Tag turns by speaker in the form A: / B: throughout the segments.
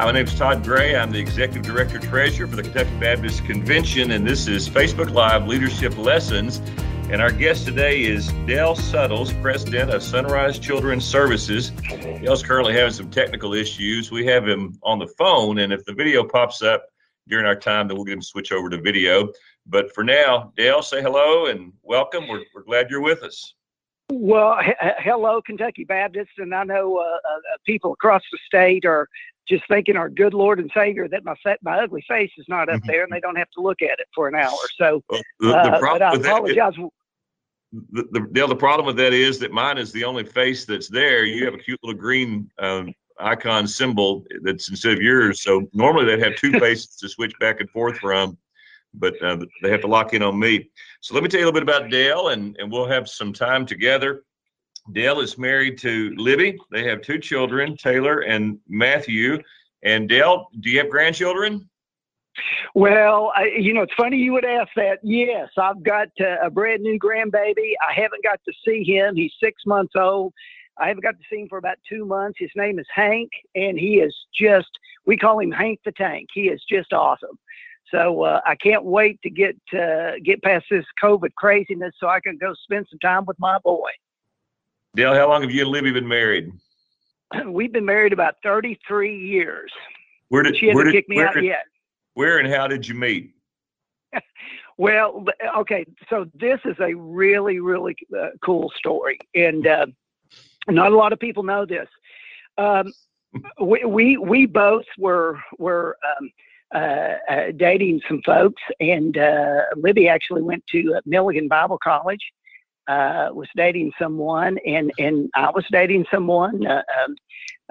A: Hi, my name is Todd Gray. I'm the Executive Director Treasurer for the Kentucky Baptist Convention, and this is Facebook Live Leadership Lessons. And our guest today is Dale Suttles, President of Sunrise Children's Services. Dale's currently having some technical issues. We have him on the phone, and if the video pops up during our time, then we'll get him switch over to video. But for now, Dale, say hello and welcome. We're, we're glad you're with us.
B: Well, he- hello, Kentucky Baptists, and I know uh, uh, people across the state are just thanking our good Lord and Savior that my my ugly face is not up
A: Mhm.
B: there, and they don't have to look at it for an hour. So,
A: Well, the, the
B: uh, but
A: problem
B: I
A: with that,
B: apologize.
A: the, the, the problem with that is that mine is the only face that's there. You have a cute little green um, icon symbol that's instead of yours. So normally they'd have two faces to switch back and forth from, but uh, they have to lock in on me. So let me tell you a little bit about Dale, and, and we'll have some time together. Dale is married to Libby. They have two children, Taylor and Matthew. And Dale, do you have grandchildren?
B: Well, I, you know, it's funny you would ask that. Yes, I've got uh, a brand new grandbaby. I haven't got to see him. He's six months old. I haven't got to see him for about two months. His name is Hank, and he is just, we call him Hank the Tank. He is just awesome. So uh, I can't wait to get uh, get past this COVID craziness so I can go spend some time with my boy.
A: Dale, how long have you and Libby been married?
B: We've been married about 33 years.
A: Where did
B: She hasn't
A: did
B: kicked me out yet.
A: where and how did you meet?
B: Well, okay, so this is a really, really uh, cool story, and uh, not a lot of people know this. Um, we, we we both were were um, uh, uh, dating some folks, and uh, Libby actually went to uh, Milligan Bible College. Uh, was dating someone, and and I was dating someone uh, um,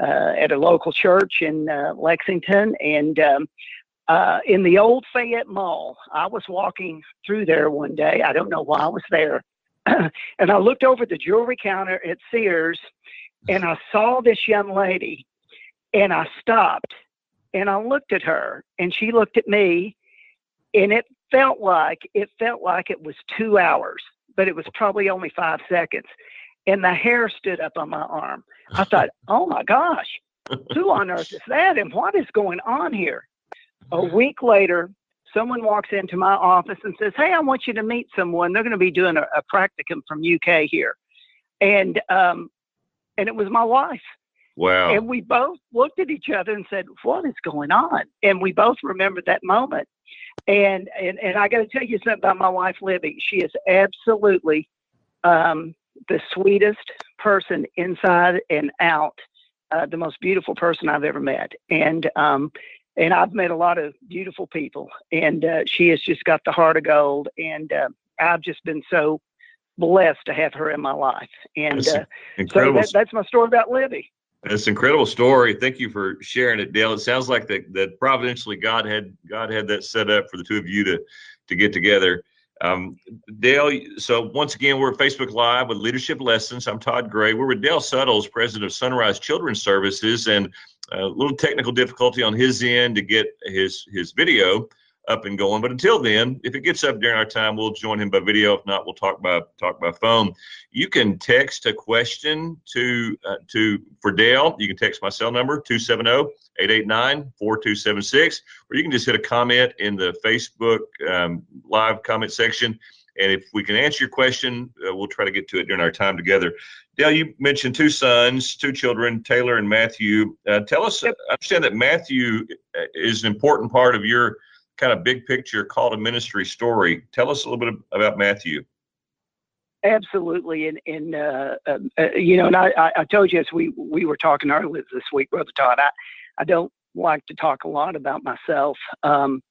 B: uh, at a local church in uh, Lexington, and um, uh, in the old Fayette Mall. I was walking through there one day. I don't know why I was there. and I looked over the jewelry counter at Sears and I saw this young lady and I stopped and I looked at her and she looked at me and it felt like it felt like it was two hours, but it was probably only five seconds. And the hair stood up on my arm. I thought, oh my gosh, who on earth is that? And what is going on here? A week later, someone walks into my office and says, Hey, I want you to meet someone. They're going to be doing a, a practicum from UK here. And, um, and it was my wife.
A: Wow.
B: And we both looked at each other and said, What is going on? And we both remembered that moment. And, and, and I got to tell you something about my wife, Libby. She is absolutely um, the sweetest person inside and out, uh, the most beautiful person I've ever met. And, um, and I've met a lot of beautiful people, and uh, she has just got the heart of gold. And uh, I've just been so blessed to have her in my life. And
A: That's
B: uh, so that, that's my story about Libby.
A: That's an incredible story. Thank you for sharing it, Dale. It sounds like that that providentially God had God had that set up for the two of you to to get together. Um, Dale, so once again, we're Facebook Live with Leadership Lessons. I'm Todd Gray. We're with Dale Suttles, president of Sunrise Children's Services, and a little technical difficulty on his end to get his his video up and going. But until then, if it gets up during our time, we'll join him by video. If not, we'll talk by talk by phone. You can text a question to uh, to for Dale. You can text my cell number 270-889-4276 or you can just hit a comment in the Facebook um, live comment section and if we can answer your question, uh, we'll try to get to it during our time together. Dale, you mentioned two sons, two children, Taylor and Matthew. Uh, tell us, I understand that Matthew uh, is an important part of your kind of big picture call to ministry story. Tell us a little bit about Matthew.
B: Absolutely, and and uh, um, uh, you know, and I, I, told you as we we were talking earlier this week, brother Todd. I I don't like to talk a lot about myself, um,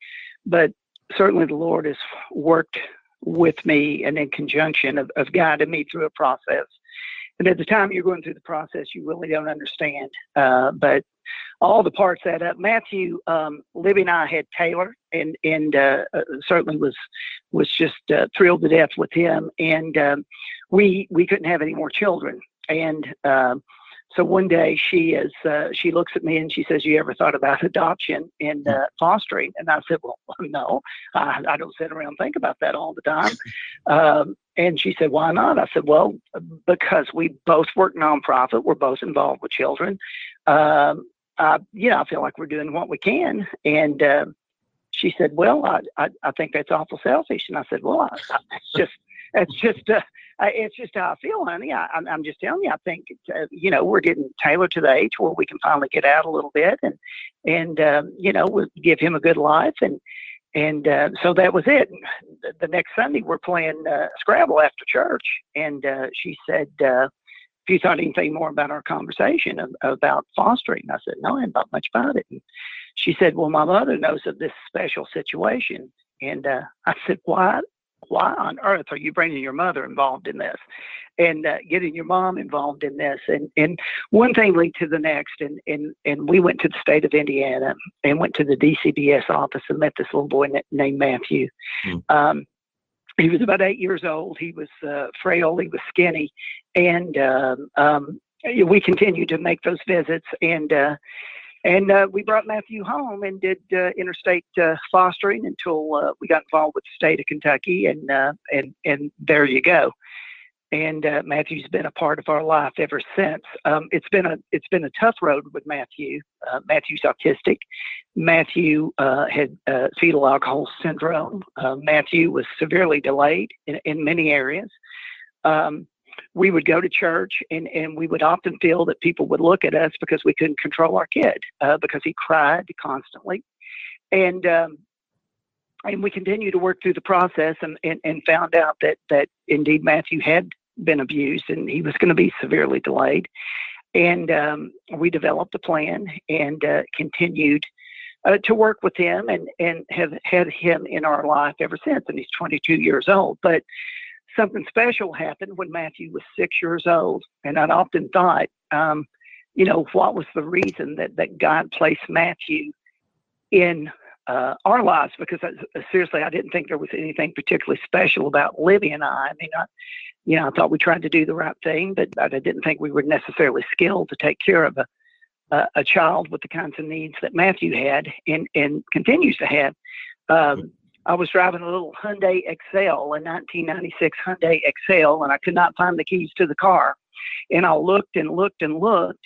B: but certainly the Lord has worked with me and in conjunction of, of guiding me through a process. And at the time you're going through the process, you really don't understand. Uh, but all the parts add up. Matthew, um, Libby and I had Taylor, and and uh, uh, certainly was was just uh, thrilled to death with him. And um, we we couldn't have any more children. And um, so one day she is uh, she looks at me and she says, "You ever thought about adoption and uh, fostering?" And I said, "Well, no, I, I don't sit around and think about that all the time." Um, and she said, "Why not?" I said, "Well, because we both work nonprofit. We're both involved with children." Um, uh, yeah, I feel like we're doing what we can. And uh, she said, well, I, I, I think that's awful selfish. And I said, well, I, I, just, it's just, uh, it's just how I feel, honey. I, I'm, I'm just telling you. I think uh, you know we're getting tailored to the age where we can finally get out a little bit and and um, you know we'll give him a good life and and uh, so that was it. The, next Sunday we're playing uh, Scrabble after church, and uh, she said, uh, "If you thought anything more about our conversation about fostering," I said, "No, I hadn't thought much about it." And she said, "Well, my mother knows of this special situation," and uh, I said, "Why? Why on earth are you bringing your mother involved in this? And uh, getting your mom involved in this and and one thing linked to the next and and and we went to the state of indiana and went to the dcbs office and met this little boy named matthew. Mm. um, he was about eight years old. He was uh, frail he was skinny and um, um, we continued to make those visits and uh, and uh, we brought Matthew home and did uh, interstate uh, fostering until uh, we got involved with the state of Kentucky, and uh, and and there you go. And uh, Matthew's been a part of our life ever since. Um, it's been a it's been a tough road with Matthew. Matthew's autistic. Matthew had fetal alcohol syndrome. Matthew was severely delayed in, in many areas. Um, we would go to church and, and we would often feel that people would look at us because we couldn't control our kid uh, because he cried constantly. And, um, and we continued to work through the process and, and, and found out that, that indeed Matthew had been abused and he was going to be severely delayed. And um, we developed a plan and uh, continued uh, to work with him and, and have had him in our life ever since. And he's 22 years old. But something special happened when Matthew was six years old. And I'd often thought, um, you know, what was the reason that, that God placed Matthew in uh, our lives? Because I, seriously, I didn't think there was anything particularly special about Libby and I. I mean, I, you know, I thought we tried to do the right thing, but I didn't think we were necessarily skilled to take care of a, a, a child with the kinds of needs that Matthew had and, and continues to have. Um, I was driving a little Hyundai Excel, a 1996 Hyundai Excel, and I could not find the keys to the car. And I looked and looked and looked.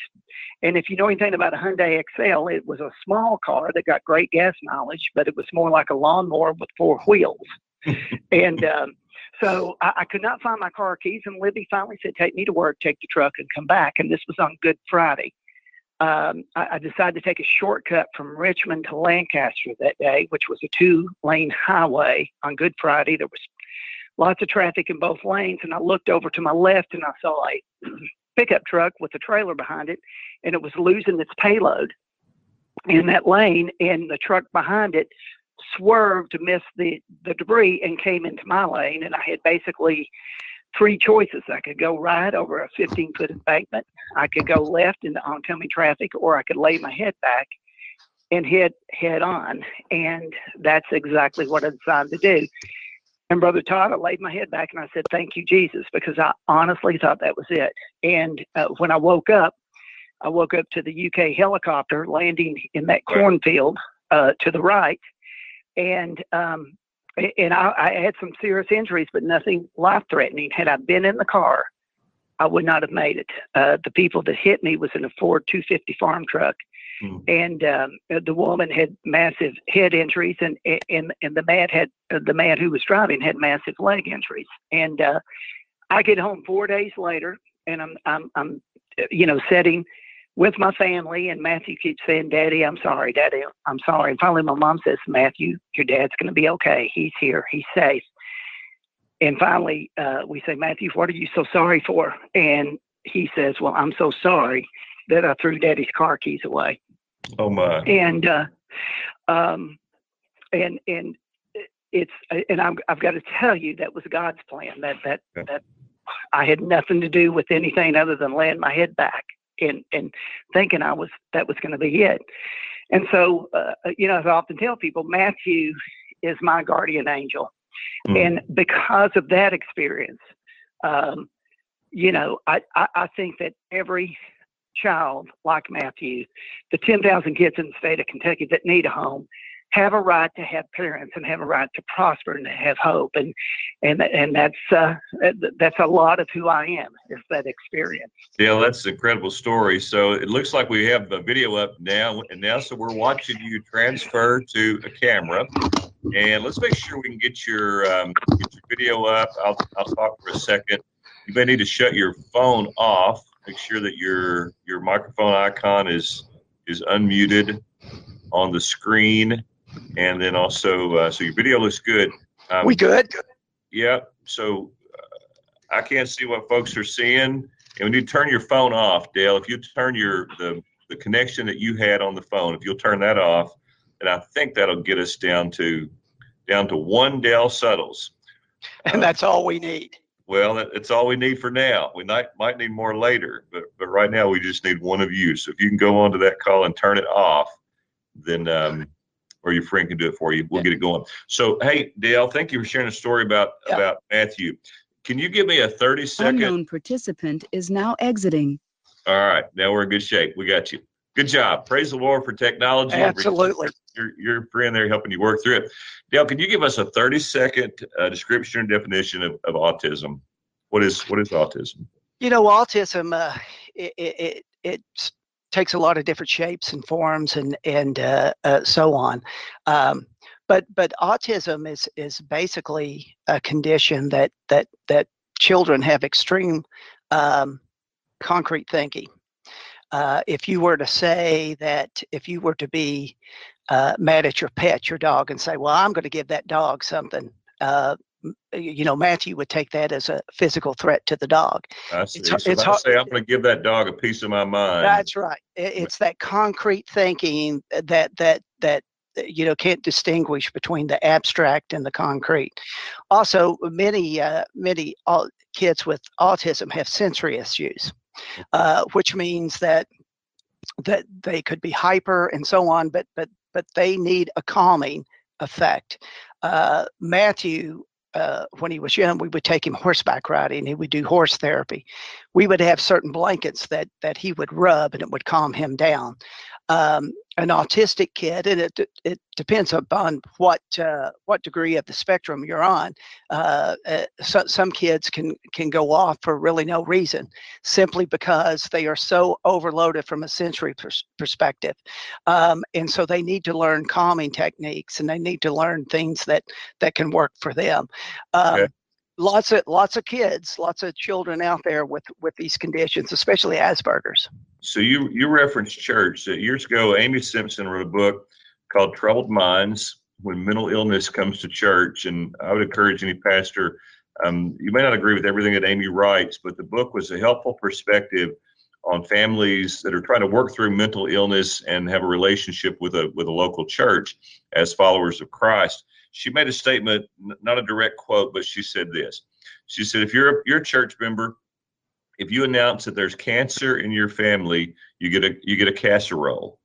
B: And if you know anything about a Hyundai Excel, it was a small car that got great gas mileage, but it was more like a lawnmower with four wheels. and um, so I, I could not find my car keys. And Libby finally said, Take me to work, take the truck, and come back. And this was on Good Friday um, I, I, decided to take a shortcut from Richmond to Lancaster that day, which was a two lane highway on Good Friday. There was lots of traffic in both lanes, and I looked over to my left and I saw a pickup truck with a trailer behind it, and it was losing its payload in that lane, and the truck behind it swerved to miss the, the debris and came into my lane, and I had basically three choices. I could go right over a 15 foot embankment. I could go left into oncoming traffic, or I could lay my head back and hit head on. And that's exactly what I decided to do. And Brother Todd, I laid my head back and I said, Thank you, Jesus, because I honestly thought that was it. And uh, when I woke up, I woke up to the UK helicopter landing in that cornfield uh, to the right. And um, and I, I had some serious injuries, but nothing life threatening. Had I been in the car, I would not have made it. Uh, the people that hit me was in a Ford 250 farm truck, mm. and um, the woman had massive head injuries, and and and the man had uh, the man who was driving had massive leg injuries. And uh, I get home four days later, and I'm I'm I'm you know setting with my family, and Matthew keeps saying, Daddy, I'm sorry, Daddy, I'm sorry. And finally, my mom says, Matthew, your dad's going to be okay. He's here, he's safe. And finally, uh, we say, Matthew, what are you so sorry for? And he says, Well, I'm so sorry that I threw Daddy's car keys away.
A: Oh my!
B: And uh, um, and and it's and I'm, I've got to tell you that was God's plan. That that yeah. that I had nothing to do with anything other than laying my head back and and thinking I was that was going to be it. And so, uh, you know, as I often tell people, Matthew is my guardian angel, mm. and because of that experience, um, you know, I, I I think that every child like Matthew, the 10,000 kids in the state of Kentucky that need a home, have a right to have parents and have a right to prosper and to have hope and and and that's uh, that's a lot of who I am is that experience.
A: Yeah, that's an incredible story. So it looks like we have the video up now, and now so we're watching you transfer to a camera, and let's make sure we can get your um, get your video up. I'll I'll talk for a second. You may need to shut your phone off. Make sure that your your microphone icon is is unmuted on the screen and then also uh, so your video looks good.
B: Um, we good?
A: Yeah. So uh, I can't see what folks are seeing, and when you turn your phone off, Dale, if you turn your the the connection that you had on the phone, if you'll turn that off, and I think that'll get us down to down to one Dale Suttles.
B: And uh, that's all we need.
A: Well, it's all we need for now. We might might need more later, but but right now we just need one of you. So if you can go onto that call and turn it off, then um, or your friend can do it for you. We'll yeah. get it going. So, hey, Dale, thank you for sharing a story about yeah. about Matthew. Can you give me a 30 second?
C: Unknown participant is now exiting.
A: All right, now we're in good shape. We got you. Good job. Praise the Lord for technology.
B: Absolutely.
A: Your, your friend there helping you work through it. Dale, can you give us a 30 second uh, description and definition of, of autism? What is what is autism?
B: You know, autism, uh, it, it, it's takes a lot of different shapes and forms and and uh, uh, so on. Um, but but autism is is basically a condition that that that children have extreme um, concrete thinking. Uh, if you were to say that if you were to be uh, mad at your pet, your dog, and say, "Well, I'm going to give that dog something," uh, you know, Matthew would take that as a physical threat to the dog.
A: I see. It's, so it's hard, say I'm going to give that dog a piece of my mind.
B: That's right. It's that concrete thinking that that that you know can't distinguish between the abstract and the concrete. Also, many uh, many kids with autism have sensory issues, uh, which means that that they could be hyper and so on, but but but they need a calming effect. Uh, Matthew uh, when he was young, we would take him horseback riding. He would do horse therapy. We would have certain blankets that that he would rub, and it would calm him down um, an autistic kid, and it it depends upon what uh, what degree of the spectrum you're on. Uh, uh, so, some kids can can go off for really no reason, simply because they are so overloaded from a sensory pers- perspective, um, and so they need to learn calming techniques, and they need to learn things that that can work for them. Um, okay lots of lots of kids, lots of children out there with with these conditions, especially Asperger's.
A: So you you referenced church. Uh, years ago, Amy Simpson wrote a book called Troubled Minds When Mental Illness Comes to Church, and I would encourage any pastor. Um, you may not agree with everything that Amy writes, but the book was a helpful perspective on families that are trying to work through mental illness and have a relationship with a with a local church as followers of Christ she made a statement, not a direct quote, but she said this. She said, if you're a, you're a church member, if you announce that there's cancer in your family, you get a you get a casserole.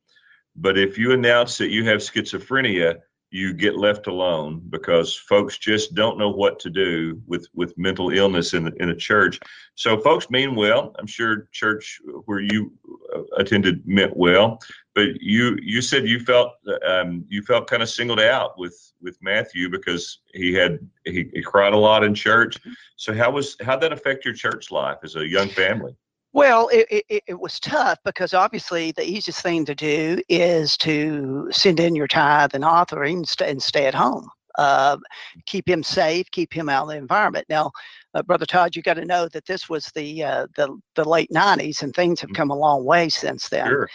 A: But if you announce that you have schizophrenia, you get left alone because folks just don't know what to do with with mental illness in in a church. So folks mean well. I'm sure church where you uh, attended meant well, but you you said you felt um, you felt kind of singled out with with Matthew because he had he, he cried a lot in church. So how was how that affect your church life as a young family?
B: Well, it, it, it, was tough because obviously the easiest thing to do is to send in your tithe and offering and stay, and stay at home. Uh, keep him safe, keep him out of the environment. Now, uh, Brother Todd, you got to know that this was the uh, the the late '90s, and things have mm-hmm. come a long way since then.
A: Sure.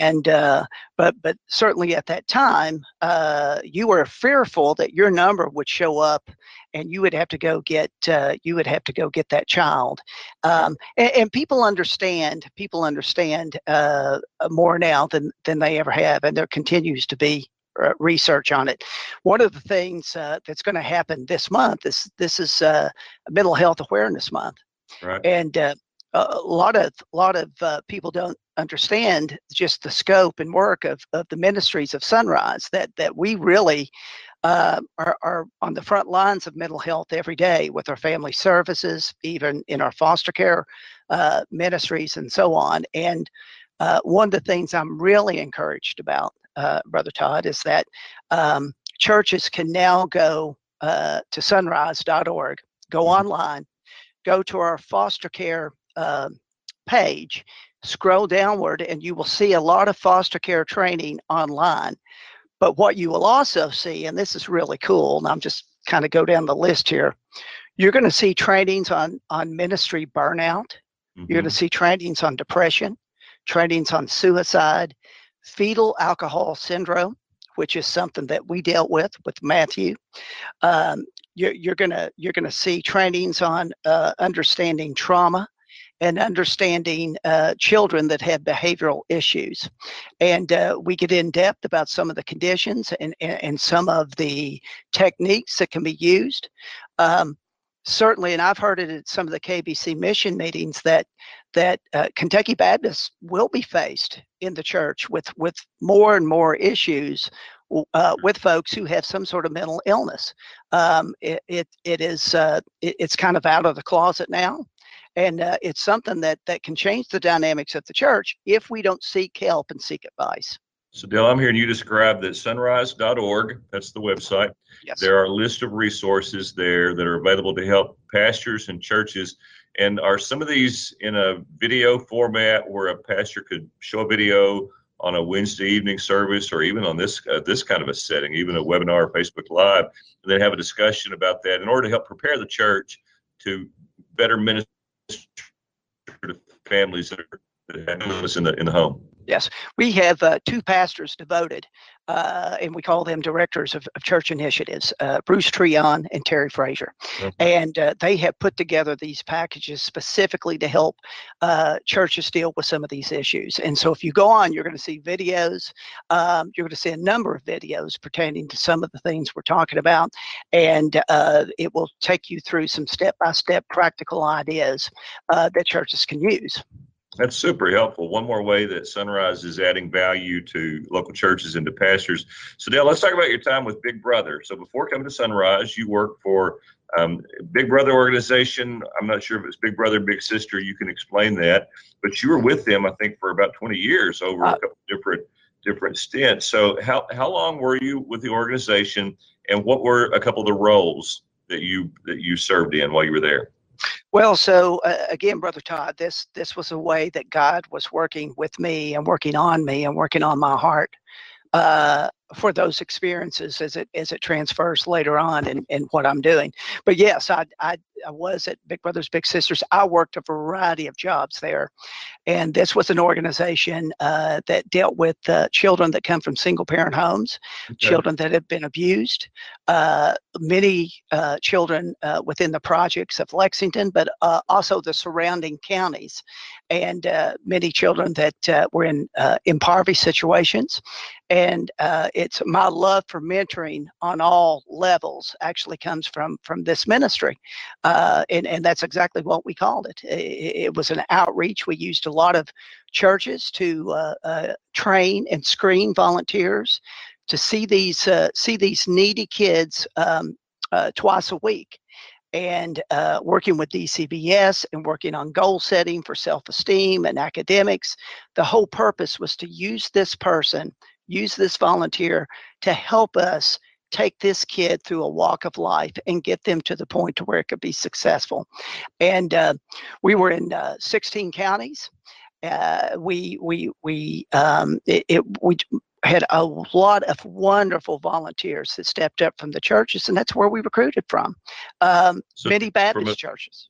B: And uh, but but certainly at that time, uh, you were fearful that your number would show up, and you would have to go get uh, you would have to go get that child. Um, and, and, people understand people understand uh, more now than than they ever have, and there continues to be uh, research on it. One of the things uh, that's going to happen this month is this is uh, Mental Health Awareness Month,
A: right.
B: and uh, a lot of a lot of uh, people don't understand just the scope and work of, of the ministries of Sunrise. That that we really uh, are, are on the front lines of mental health every day with our family services, even in our foster care ministries and so on. And one of the things I'm really encouraged about uh, Brother Todd, is that um, churches can now go uh, to sunrise.org, go mm-hmm. online, go to our foster care uh, page, scroll downward, and you will see a lot of foster care training online. But what you will also see, and this is really cool, and I'm just kind of go down the list here, you're going to see trainings on on ministry burnout. Mm-hmm. You're going to see trainings on depression, trainings on suicide, fetal alcohol syndrome, which is something that we dealt with with Matthew. Um, you're, you're gonna you're gonna see trainings on uh, understanding trauma and understanding uh, children that have behavioral issues. And uh, we get in depth about some of the conditions and, and, some of the techniques that can be used. Um, certainly, and I've heard it at some of the KBC mission meetings that that uh, Kentucky Baptists will be faced in the church with with more and more issues uh, with folks who have some sort of mental illness. Um, it, it, it is uh, it, it's kind of out of the closet now, and uh, it's something that that can change the dynamics of the church if we don't seek help and seek advice.
A: So, Dale, I'm hearing you describe that sunrise.org, that's the website. Yes. There are a list of resources there that are available to help pastors and churches. And are some of these in a video format where a pastor could show a video on a Wednesday evening service or even on this uh, this kind of a setting, even a webinar or Facebook Live, and then have a discussion about that in order to help prepare the church to better minister to families that are have in the in the home.
B: Yes, we have uh, two pastors devoted, uh, and we call them directors of, of church initiatives, uh, Bruce Treon and Terry Frazier. Mm-hmm. And uh, they have put together these packages specifically to help uh, churches deal with some of these issues. And so if you go on, you're going to see videos. Um, you're going to see a number of videos pertaining to some of the things we're talking about. And uh, it will take you through some step by step practical ideas that churches can use.
A: That's super helpful. One more way that Sunrise is adding value to local churches and to pastors. So, Dale, let's talk about your time with Big Brother. So, before coming to Sunrise, you worked for um, Big Brother organization. I'm not sure if it's Big Brother, Big Sister. You can explain that, but you were with them, I think, for about 20 years over a couple different different stints. So, how how long were you with the organization, and what were a couple of the roles that you that you served in while you were there?
B: Well, so uh, again, Brother Todd, this this was a way that God was working with me and working on me and working on my heart. Uh, for those experiences as it as it transfers later on in, in what I'm doing. But yes, I, I, I was at Big Brothers Big Sisters. I worked a variety of jobs there, and this was an organization uh, that dealt with uh, children that come from single parent homes, okay. children that have been abused, uh, many uh, children uh, within the projects of Lexington, but uh, also the surrounding counties, and many children that were in impoverished situations, and it's my love for mentoring on all levels actually comes from from this ministry, uh, and and that's exactly what we called it. it. it. was an outreach. We used a lot of churches to uh, uh, train and screen volunteers to see these uh, see these needy kids um, uh, twice a week and uh, working with DCBS and working on goal setting for self esteem and academics. The whole purpose was to use this person use this volunteer to help us take this kid through a walk of life and get them to the point to where it could be successful. And uh, we were in uh, 16 counties. Uh, we we we um, it, it, we had a lot of wonderful volunteers that stepped up from the churches, and that's where we recruited from. Um, so many Baptist from a, churches.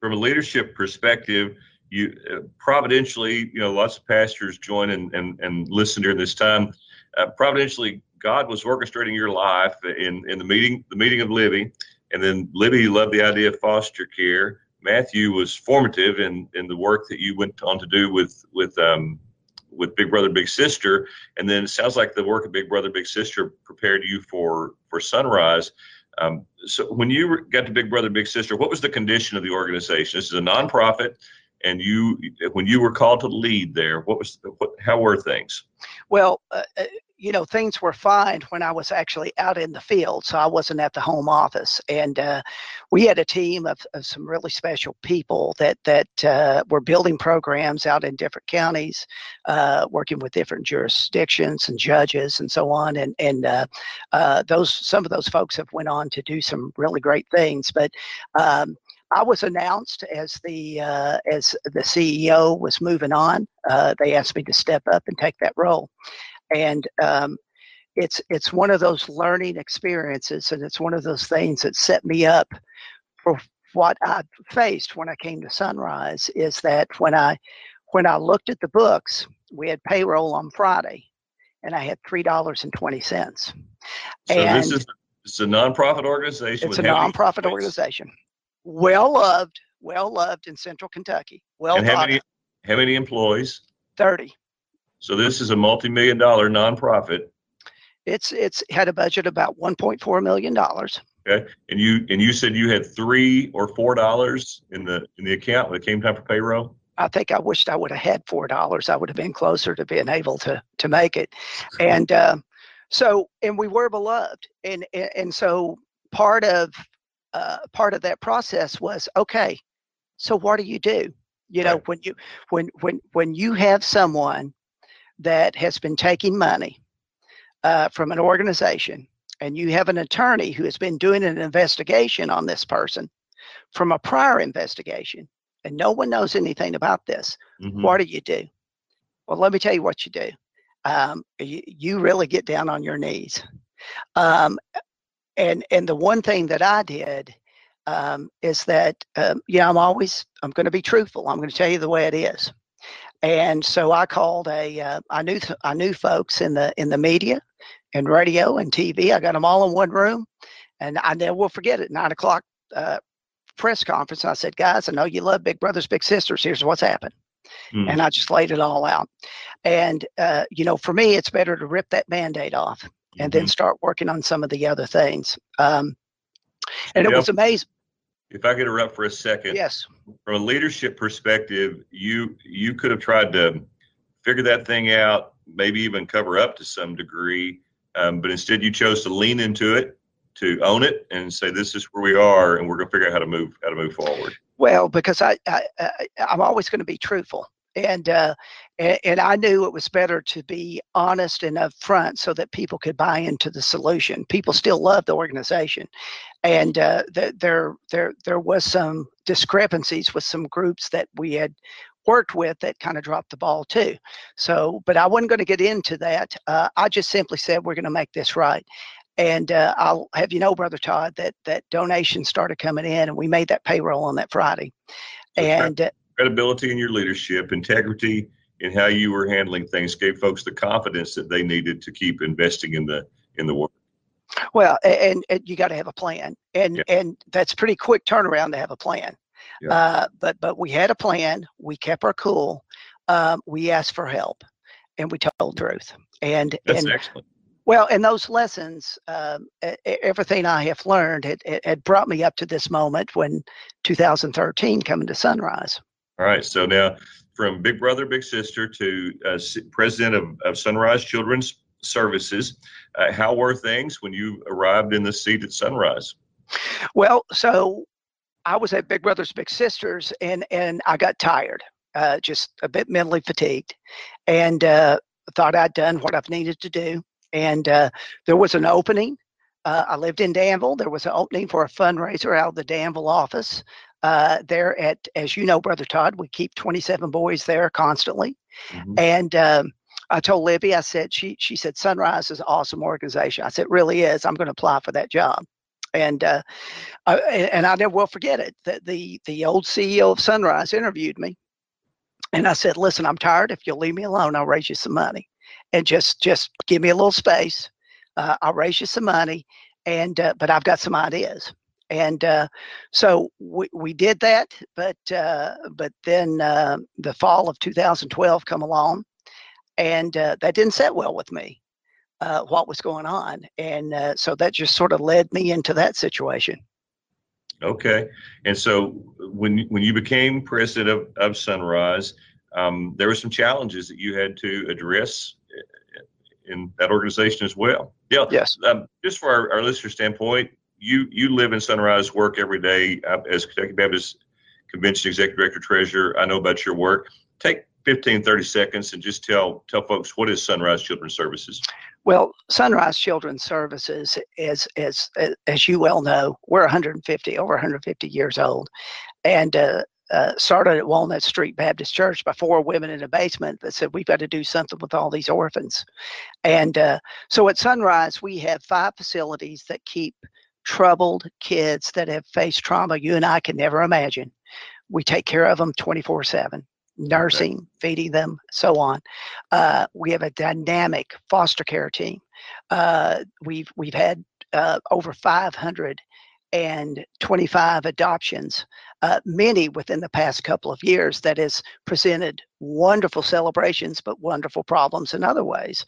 A: From a leadership perspective, you uh, providentially, you know, lots of pastors join and, and, and listen during this time. Uh, providentially, God was orchestrating your life in, in the meeting, the meeting of Libby. And then Libby loved the idea of foster care. Matthew was formative in, in the work that you went on to do with, with, um, with Big Brother Big Sister, and then it sounds like the work of Big Brother Big Sister prepared you for for Sunrise. Um, so when you got to Big Brother Big Sister, what was the condition of the organization? This is a nonprofit and you when you were called to lead there what was what, how were things
B: well uh, uh, you know, things were fine when I was actually out in the field, so I wasn't at the home office. And uh, we had a team of, of some really special people that that uh, were building programs out in different counties, uh, working with different jurisdictions and judges and so on. And and uh, those some of those folks have went on to do some really great things. But um, I was announced as the uh, as the CEO was moving on. Uh, they asked me to step up and take that role, and um, it's it's one of those learning experiences, and it's one of those things that set me up for what I faced when I came to Sunrise. Is that when I when I looked at the books, we had payroll on Friday, and I had three dollars and twenty cents.
A: So this is it's a nonprofit organization.
B: It's a nonprofit organization well loved, well loved in Central Kentucky. Well,
A: and how many how many employees?
B: Thirty.
A: So this is a multi-million dollar nonprofit.
B: It's it's had a budget about 1.4 million dollars.
A: Okay, and you and you said you had three or four dollars in the in the account when it came time for payroll.
B: I think I wished I would have had four dollars. I would have been closer to being able to to make it, and uh, so and we were beloved, and and so part of uh, part of that process was okay. So what do you do? You know, right. when you when when when you have someone that has been taking money uh, from an organization, and you have an attorney who has been doing an investigation on this person from a prior investigation, and no one knows anything about this, mm-hmm. what do you do? Well, let me tell you what you do. Um, you, you really get down on your knees. Um, and and the one thing that I did um, is that um, yeah, I'm always I'm going to be truthful. I'm going to tell you the way it is. And so I called a uh, I knew I knew folks in the in the media, and radio and TV. I got them all in one room, and I never will forget it. Nine o'clock uh, press conference. I said, guys, I know you love Big Brothers Big Sisters. Here's what's happened. Mm. And I just laid it all out. And, uh, you know, for me, it's better to rip that band aid off and mm-hmm. then start working on some of the other things. Um, and you it know, was amazing.
A: If I could interrupt for a second,
B: yes.
A: From a leadership perspective, you you could have tried to figure that thing out, maybe even cover up to some degree, um, but instead you chose to lean into it, to own it, and say this is where we are, and we're going to figure out how to move how to move forward.
B: Well, because I, I, I I'm always going to be truthful and uh, and I knew it was better to be honest and upfront so that people could buy into the solution. People still love the organization, and uh, there there there was some discrepancies with some groups that we had worked with that kind of dropped the ball too. So, but I wasn't going to get into that. Uh, I just simply said we're going to make this right. And uh, I'll have you know, Brother Todd, that that donations started coming in, and we made that payroll on that Friday. And uh,
A: credibility in your leadership, integrity in how you were handling things gave folks the confidence that they needed to keep investing in the in the work.
B: Well, and, and you got to have a plan, and yeah. and that's pretty quick turnaround to have a plan. Yeah. Uh, but but we had a plan. We kept our cool. Um, we asked for help, and we told truth. And
A: that's
B: and,
A: excellent.
B: Well, and those lessons, um, everything I have learned, it, it, brought me up to this moment when 2013 coming to Sunrise.
A: All right. So now from Big Brother, Big Sister to uh, president of, of Sunrise Children's Services, uh, how were things when you arrived in the seat at Sunrise?
B: Well, so I was at Big Brothers Big Sisters, and and I got tired, uh, just a bit mentally fatigued, and uh, thought I'd done what I've needed to do. And uh, there was an opening. Uh, I lived in Danville. There was an opening for a fundraiser out of the Danville office uh, there at, as you know, Brother Todd, we keep 27 boys there constantly. Mm-hmm. And um, I told Libby, I said, she, she said, Sunrise is an awesome organization. I said, it really is. I'm going to apply for that job. And uh, I, and I never will forget it. That the the old CEO of Sunrise interviewed me, and I said, "Listen, I'm tired. If you'll leave me alone, I'll raise you some money, and just just give me a little space. Uh, I'll raise you some money, and uh, but I've got some ideas." And uh, so we, we did that but uh, but then uh, the fall of 2012 come along and uh, that didn't set well with me uh, what was going on and uh, so that just sort of led me into that situation
A: okay and so when when you became president of, of sunrise um, there were some challenges that you had to address in that organization as well. Yeah.
B: Yes.
A: Um, just for our, our listener standpoint, you you live in Sunrise, work every day uh, as Kentucky Baptist Convention Executive Director Treasurer. I know about your work. Take 15, 30 seconds and just tell tell folks what is Sunrise Children's Services.
B: Well, Sunrise Children's Services is, as as you well know, we're 150 over 150 years old, and uh, uh, started at Walnut Street Baptist Church by four women in a basement that said we've got to do something with all these orphans, and uh, so at Sunrise we have five facilities that keep troubled kids that have faced trauma you and I can never imagine. We take care of them 24 7 nursing, okay. feeding them, so on. Uh, we have a dynamic foster care team. Uh, we've we've had uh, over 525 adoptions, uh, many within the past couple of years. That has presented wonderful celebrations, but wonderful problems in other ways.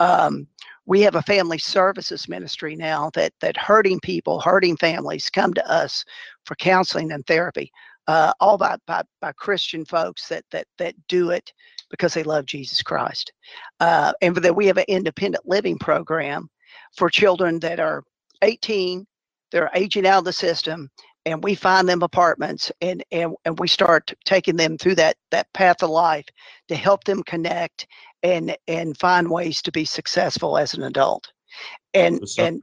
B: Um, we have a family services ministry now that that hurting people, hurting families come to us for counseling and therapy uh, all by, by, by Christian folks that that that do it because they love Jesus Christ, uh, and that we have an independent living program for children that are 18, they're aging out of the system, and we find them apartments and and and we start taking them through that that path of life to help them connect and and find ways to be successful as an adult, and and.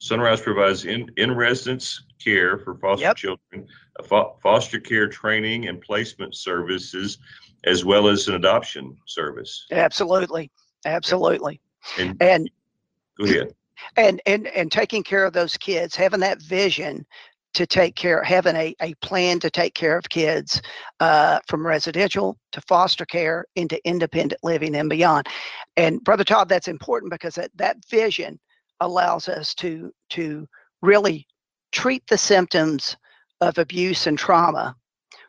A: Sunrise provides in, in residence care for foster yep. children, fo- foster care training and placement services, as well as an adoption service.
B: Absolutely, absolutely.
A: And, and go ahead.
B: And and and taking care of those kids, having that vision to take care, having a, a plan to take care of kids uh, from residential to foster care into independent living and beyond. And Brother Todd, that's important because that, that vision allows us to to really treat the symptoms of abuse and trauma,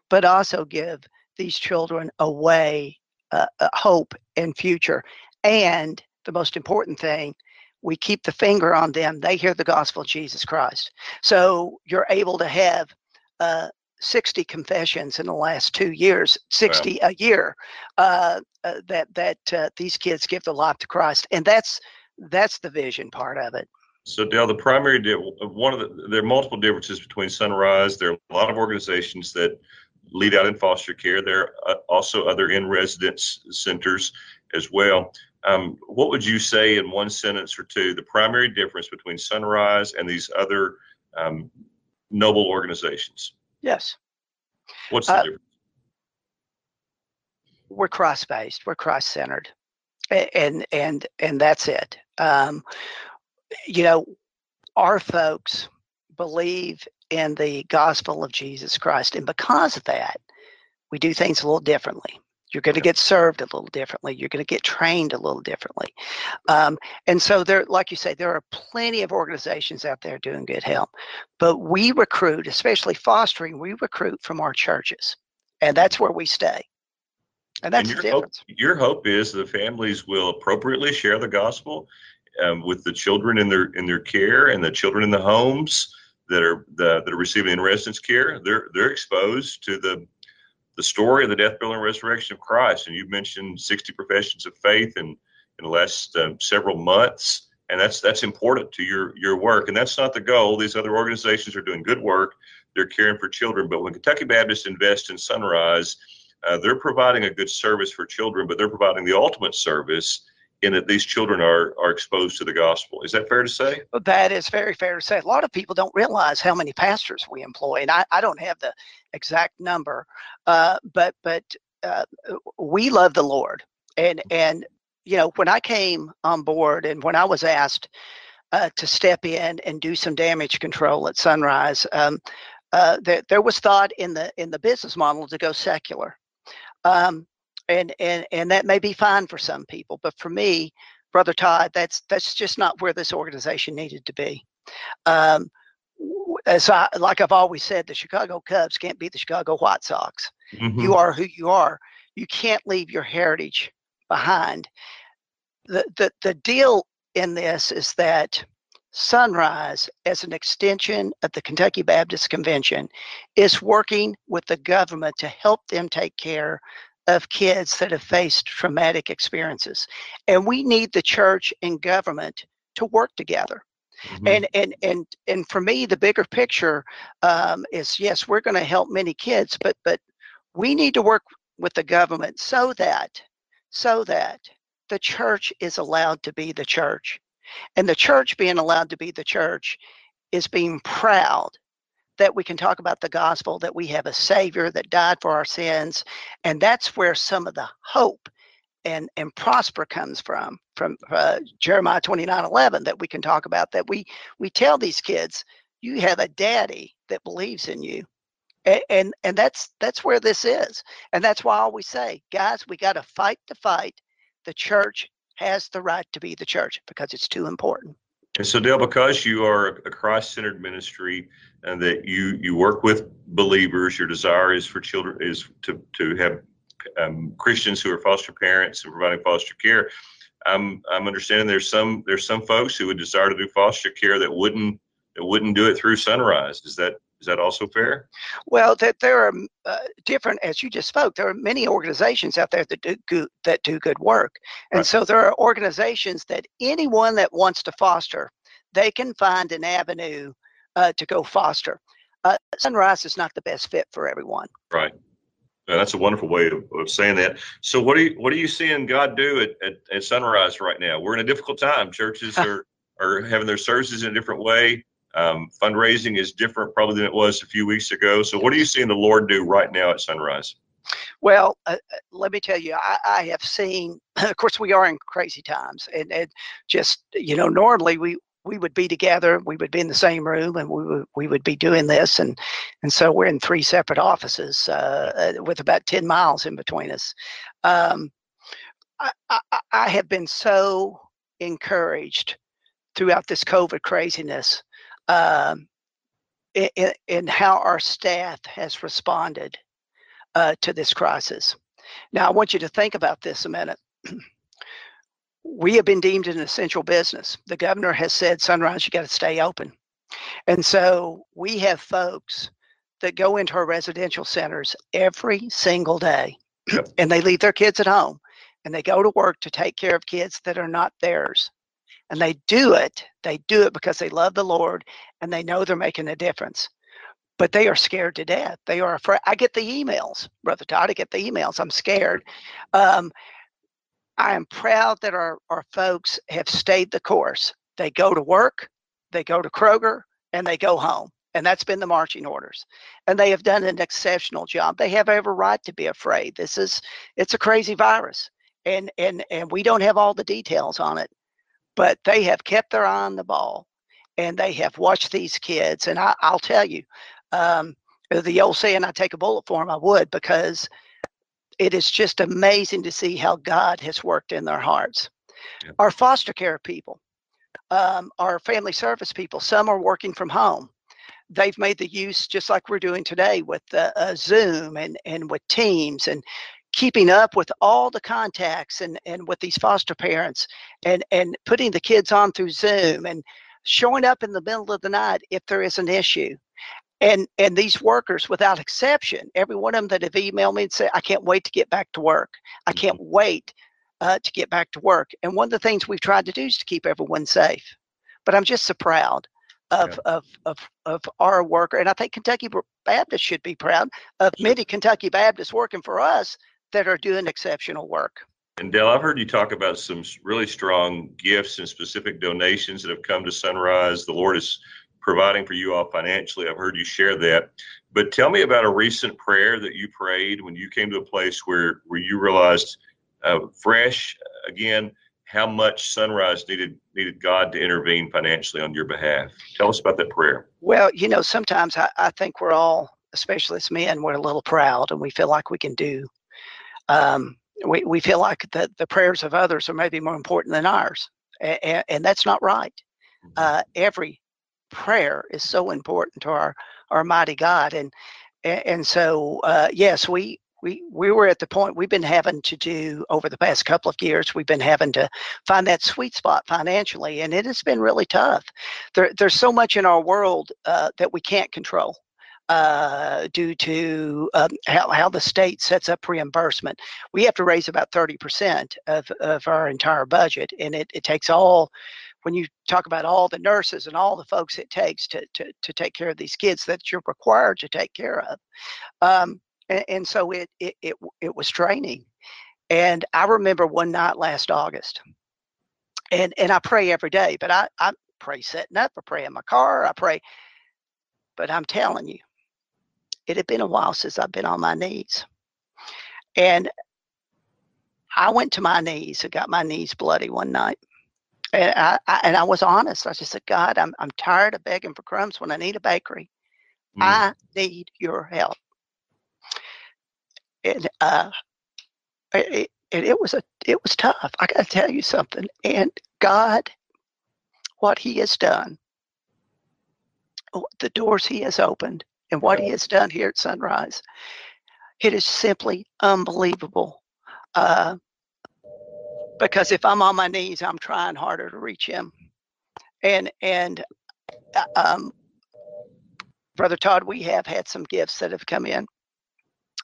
B: but also give these children a way, uh, a hope and future. And the most important thing, we keep the finger on them. They hear the gospel of Jesus Christ. So you're able to have uh, 60 confessions in the last two years, 60 wow. a year, uh, uh, that that uh, these kids give their life to Christ, and that's that's the vision part of it.
A: So, Dale, the primary one of the there are multiple differences between Sunrise. There are a lot of organizations that lead out in foster care. There are uh, also other in residence centers as well. Um, what would you say in one sentence or two the primary difference between Sunrise and these other um, noble organizations?
B: Yes.
A: What's the uh, difference?
B: We're cross based. We're cross centered, and and and that's it. Um, you know, our folks believe in the gospel of Jesus Christ. And because of that, we do things a little differently. You're going to get served a little differently. You're going to get trained a little differently. Um, and so there, like you say, there are plenty of organizations out there doing good help. But we recruit, especially fostering, we recruit from our churches. And that's where we stay. And that's
A: and
B: the difference.
A: Hope, your hope is the families will appropriately share the gospel um, with the children in their in their care and the children in the homes that are the, that are receiving in residence care. They're they're exposed to the the story of the death, burial, and resurrection of Christ. And you've mentioned 60 professions of faith in in the last uh, several months, and that's that's important to your your work. And that's not the goal. These other organizations are doing good work. They're caring for children. But when Kentucky Baptist invests in Sunrise, uh, they're providing a good service for children, but they're providing the ultimate service in that these children are are exposed to the gospel. Is that fair to say?
B: That is very fair to say. A lot of people don't realize how many pastors we employ, and I, I don't have the exact number, uh, but but uh, we love the Lord, and and you know when I came on board and when I was asked uh, to step in and do some damage control at Sunrise, um, uh, there there was thought in the in the business model to go secular. Um, and and and that may be fine for some people, but for me, brother Todd, that's that's just not where this organization needed to be. Um, as I like I've always said, the Chicago Cubs can't beat the Chicago White Sox. Mm-hmm. You are who you are. You can't leave your heritage behind. The the the deal in this is that Sunrise, as an extension of the Kentucky Baptist Convention, is working with the government to help them take care of kids that have faced traumatic experiences. And we need the church and government to work together. Mm-hmm. And and and and for me, the bigger picture um, is yes, we're going to help many kids, but but we need to work with the government so that so that the church is allowed to be the church, and the church being allowed to be the church is being proud that we can talk about the gospel, that we have a Savior that died for our sins. And that's where some of the hope and, and prosper comes from, from uh, Jeremiah 29 11, that we can talk about, that we, we tell these kids, you have a daddy that believes in you. And, and, and that's that's where this is. And that's why I always say, guys, we got to fight the fight. The church has the right to be the church because it's too important.
A: And so, Dale, because you are a Christ-centered ministry and that you you work with believers, your desire is for children is to to have um, Christians who are foster parents and providing foster care. I'm I'm understanding there's some there's some folks who would desire to do foster care that wouldn't that wouldn't do it through Sunrise. Is that is that also fair?
B: Well, that there are uh, different, as you just spoke, there are many organizations out there that do good, that do good work, and right. so there are organizations that anyone that wants to foster, they can find an avenue uh, to go foster. Uh, Sunrise is not the best fit for everyone.
A: Right. that's a wonderful way of, of, saying that. So, what are you what are you seeing God do at, at, at Sunrise right now? We're in a difficult time. Churches are are having their services in a different way. Um, fundraising is different probably than it was a few weeks ago. So, what are you seeing the Lord do right now at Sunrise?
B: Well, uh, uh let me tell you, I, I, have seen. Of course, we are in crazy times, and, and just you know, normally we we would be together, we would be in the same room, and we would we would be doing this, and and so we're in three separate offices uh, uh with about ten miles in between us. Um, I, I, I have been so encouraged throughout this COVID craziness um, in, in, how our staff has responded uh, to this crisis. Now, I want you to think about this a minute. we have been deemed an essential business. The governor has said, Sunrise, you got to stay open. And so we have folks that go into our residential centers every single day yep. and they leave their kids at home and they go to work to take care of kids that are not theirs. And they do it, they do it because they love the Lord and they know they're making a difference. But they are scared to death. They are afraid. I get the emails, Brother Todd. I get the emails. I'm scared. Um, I am proud that our, our folks have stayed the course. They go to work, they go to Kroger, and they go home. And that's been the marching orders. And they have done an exceptional job. They have every right to be afraid. This is it's a crazy virus. And and and we don't have all the details on it but they have kept their eye on the ball and they have watched these kids. And I, will tell you, um, the old saying, I take a bullet for them, I would, because it is just amazing to see how God has worked in their hearts. Our foster care people, um, our family service people, some are working from home. They've made the use, just like we're doing today, with uh, uh, Zoom and, and with Teams and keeping up with all the contacts and, and with these foster parents and, and putting the kids on through Zoom and showing up in the middle of the night if there is an issue. And and these workers, without exception, every one of them that have emailed me and said, I can't wait to get back to work. I can't mm-hmm. wait uh, to get back to work. And one of the things we've tried to do is to keep everyone safe. But I'm just so proud of, yeah. of, of, of our worker. And I think Kentucky Baptist should be proud of many Kentucky Baptists working for us that are doing exceptional work.
A: And Dale, I've heard you talk about some really strong gifts and specific donations that have come to Sunrise. The Lord is providing for you all financially. I've heard you share that. But tell me about a recent prayer that you prayed when you came to a place where where you realized uh, fresh again how much Sunrise needed needed God to intervene financially on your behalf. Tell us about that prayer.
B: Well, you know, sometimes I, I think we're all, especially as men, we're a little proud and we feel like we can do um, we, we feel like the, the prayers of others are maybe more important than ours. And, and that's not right. Mm-hmm. Uh, every prayer is so important to our, our mighty God. And, and so, uh, yes, we, we, we were at the point we've been having to do over the past couple of years, we've been having to find that sweet spot financially, and it has been really tough. There, there's so much in our world uh, that we can't control. Uh, due to um, how, how the state sets up reimbursement. We have to raise about 30% of, of our entire budget, and it, it takes all, when you talk about all the nurses and all the folks it takes to, to, to take care of these kids that you're required to take care of. Um, and, and, so it, it, it, it was training. And I remember one night last August, and, and I pray every day, but I, I pray setting up, I pray in my car, I pray. But I'm telling you, it had been a while since I've been on my knees. And I went to my knees and got my knees bloody one night. And I, I and I was honest. I just said, God, I'm I'm tired of begging for crumbs when I need a bakery. Mm. I need your help. And uh, it, it, it was a it was tough. I got to tell you something. And God, what He has done, the doors He has opened, and what he has done here at Sunrise. It is simply unbelievable. Uh, because if I'm on my knees, I'm trying harder to reach him. And and uh, um, brother Todd, we have had some gifts that have come in,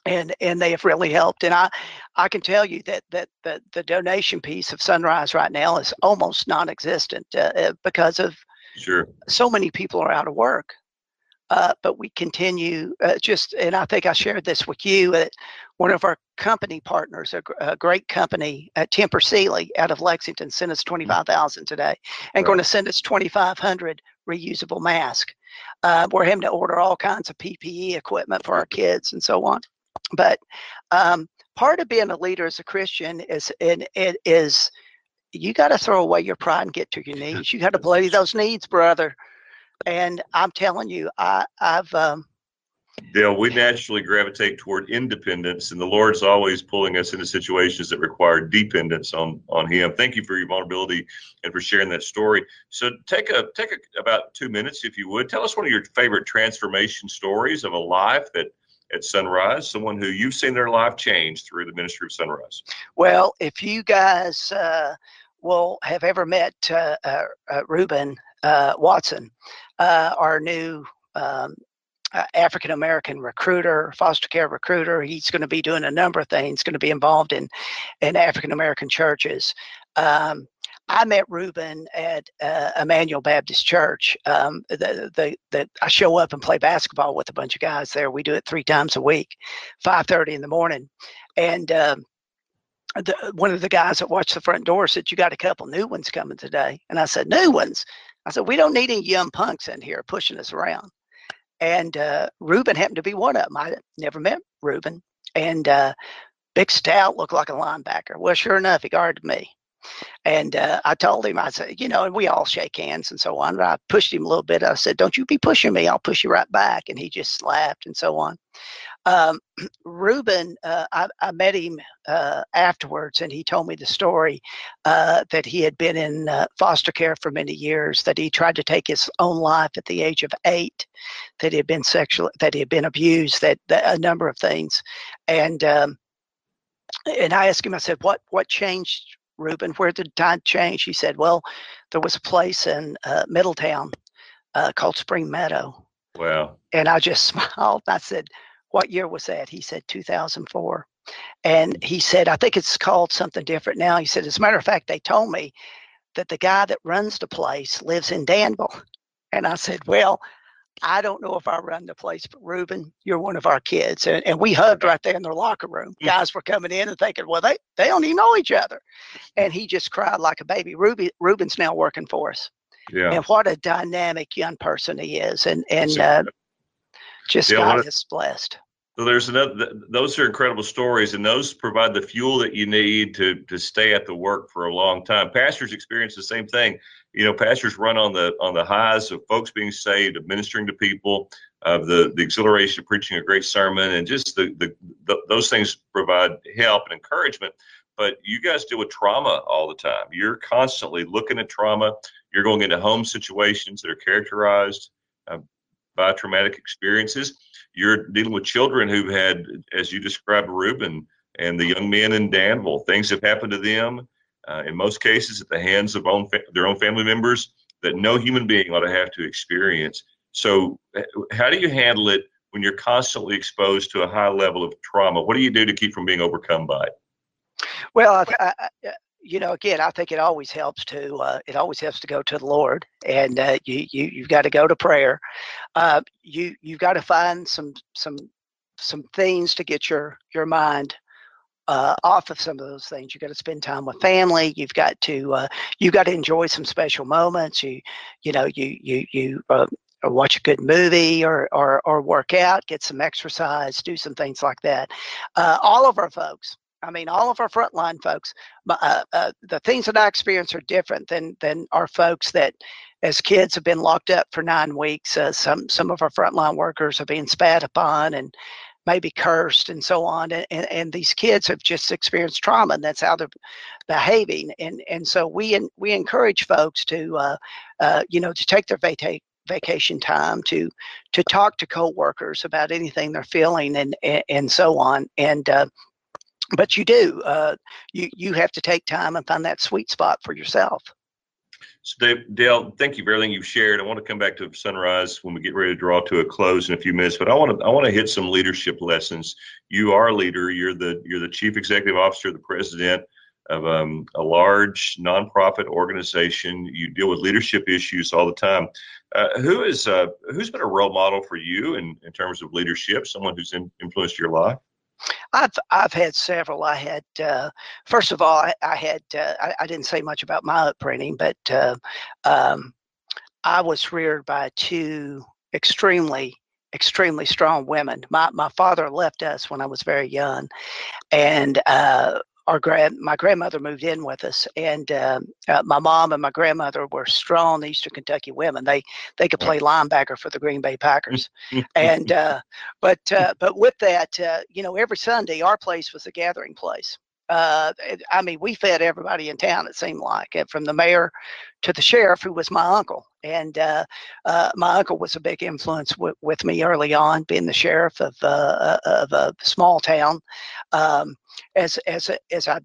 B: and and they have really helped. And I I can tell you that that the the donation piece of Sunrise right now is almost non-existent uh, uh because of
A: sure
B: so many people are out of work. Uh, but we continue uh, just, and I think I shared this with you. One of our company partners, a, a great company, uh, Tempur Sealy out of Lexington, sent us mm. five thousand today, and right. going to send us twenty five hundred reusable masks. Uh, we're having to order all kinds of PPE equipment for our kids and so on. But um, part of being a leader as a Christian is, and it is, you got to throw away your pride and get to your knees. You got to bloody those needs, brother and I'm telling you, I, I've. Um,
A: Dale, we naturally gravitate toward independence, and the Lord's always pulling us into situations that require dependence on on Him. Thank you for your vulnerability and for sharing that story. So, take a take a, about two minutes, if you would. Tell us one of your favorite transformation stories of a life that at Sunrise, someone who you've seen their life change through the ministry of Sunrise.
B: Well, if you guys uh, will have ever met uh, uh, uh Reuben uh, Watson, uh, our new um, uh, African American recruiter, foster care recruiter. He's going to be doing a number of things. Going to be involved in in African American churches. Um, I met Reuben at uh, Emmanuel Baptist Church. Um, the, the, the, I show up and play basketball with a bunch of guys there. We do it three times a week, 5:30 in the morning, and um, the, one of the guys that watched the front door said, "You got a couple new ones coming today," and I said, "New ones." I said, we don't need any young punks in here pushing us around. And uh, Reuben happened to be one of them. I never met Reuben. And uh, big stout looked like a linebacker. Well, sure enough, he guarded me. And uh, I told him, I said, you know, and we all shake hands and so on. But I pushed him a little bit. I said, don't you be pushing me. I'll push you right back. And he just laughed and so on. Um, Reuben, uh, I, I, met him uh, afterwards, and he told me the story uh, that he had been in uh, foster care for many years. That he tried to take his own life at the age of eight. That he had been sexual, that he had been abused. That, that a number of things, and um, and I asked him. I said, "What what changed, Reuben? Where did time change?" He said, "Well, there was a place in uh, Middletown uh, called Spring Meadow."
A: Wow.
B: And I just smiled. I said what year was that? He said 2004. And he said, I think it's called something different now. He said, as a matter of fact, they told me that the guy that runs the place lives in Danville. And I said, well, I don't know if I run the place, but Reuben, you're one of our kids. And, and we hugged right there in their locker room. Mm. Guys were coming in and thinking, well, they, they don't even know each other. And he just cried like a baby. Ruby, Reuben's now working for us. Yeah. And what a dynamic young person he is. And, and uh, just yeah, God is blessed.
A: So there's another. Those are incredible stories, and those provide the fuel that you need to to stay at the work for a long time. Pastors experience the same thing. You know, pastors run on the on the highs of folks being saved, of ministering to people, of the the exhilaration of preaching a great sermon, and just the, the, the those things provide help and encouragement. But you guys deal with trauma all the time. You're constantly looking at trauma. You're going into home situations that are characterized uh, by traumatic experiences you're dealing with children who've had, as you described, Reuben and the young men in Danville. Things have happened to them, uh, in most cases, at the hands of own fa- their own family members that no human being ought to have to experience. So, how do you handle it when you're constantly exposed to a high level of trauma? What do you do to keep from being overcome by it?
B: Well, I, I, you know, again, I think it always helps to uh, it always helps to go to the Lord, and uh, you you you've got to go to prayer. Uh, you you've got to find some some some things to get your your mind uh, off of some of those things. You got to spend time with family. You've got to uh, you got to enjoy some special moments. You you know you you you uh, watch a good movie or, or or work out, get some exercise, do some things like that. Uh, all of our folks I mean, all of our frontline folks, uh, uh, the things that I experience are different than than our folks that, as kids, have been locked up for nine weeks. Uh, some some of our frontline workers are being spat upon and maybe cursed and so on. And, and, and these kids have just experienced trauma, and that's how they're behaving. And and so we we encourage folks to, uh, uh, you know, to take their vacation vacation time to to talk to coworkers about anything they're feeling and and, and so on and uh, but you do uh, you you have to take time and find that sweet spot for yourself
A: so dale thank you for everything you've shared. I want to come back to sunrise when we get ready to draw to a close in a few minutes but i want to i want to hit some leadership lessons. You are a leader. You're the you're the chief executive officer the president of um, a large nonprofit organization. You deal with leadership issues all the time. Uh, who is uh, who's been a role model for you in, in terms of leadership someone who's in, influenced your life
B: I've I've had several. I had uh, first of all, I, I had uh, I, I, didn't say much about my upbringing, but uh, um, I was reared by two extremely extremely strong women. My my father left us when I was very young, and uh, our grand my grandmother moved in with us and uh, uh, my mom and my grandmother were strong eastern kentucky women. They they could play linebacker for the green bay packers. And uh, but uh, but with that uh, you know every sunday our place was a gathering place uh, I mean, we fed everybody in town. It seemed like, from the mayor to the sheriff, who was my uncle. And uh, uh, my uncle was a big influence w- with me early on, being the sheriff of uh, of a small town. Um, as as as I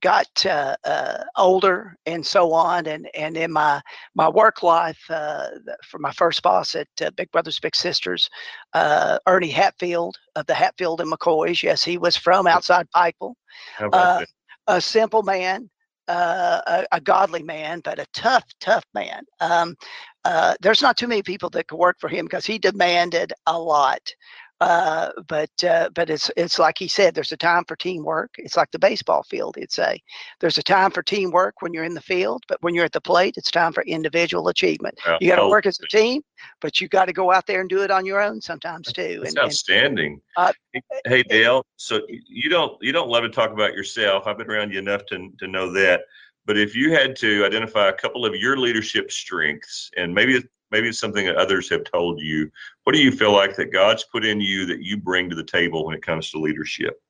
B: got uh, uh, older and so on and and in my my work life uh, for my first boss at uh, big brothers big sisters uh, ernie hatfield of the hatfield and mccoys yes he was from outside pikeville uh, a simple man a, a, godly man but a tough tough man. Um, there's not too many people that could work for him because he demanded a lot uh, but uh, but it's it's like he said. There's a time for teamwork. It's like the baseball field. He'd say there's a time for teamwork when you're in the field, but when you're at the plate, it's time for individual achievement. Yeah, you got to work as a team, but you got to go out there and do it on your own sometimes too.
A: That's and, outstanding. And, uh, hey Dale, so you don't you don't love to talk about yourself. I've been around you enough to to know that. But if you had to identify a couple of your leadership strengths, and maybe maybe it's something that others have told you. What do you feel like that God's put in you that you bring to the table when it comes to leadership?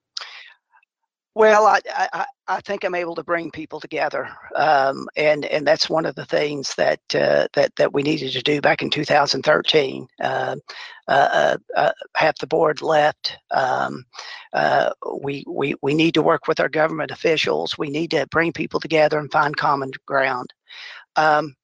B: Well, I, I, I think I'm able to bring people together, um, and and that's one of the things that uh, that that we needed to do back in 2013. Um, uh, uh, uh, half the board left. Um, uh, we we we need to work with our government officials. We need to bring people together and find common ground. Um,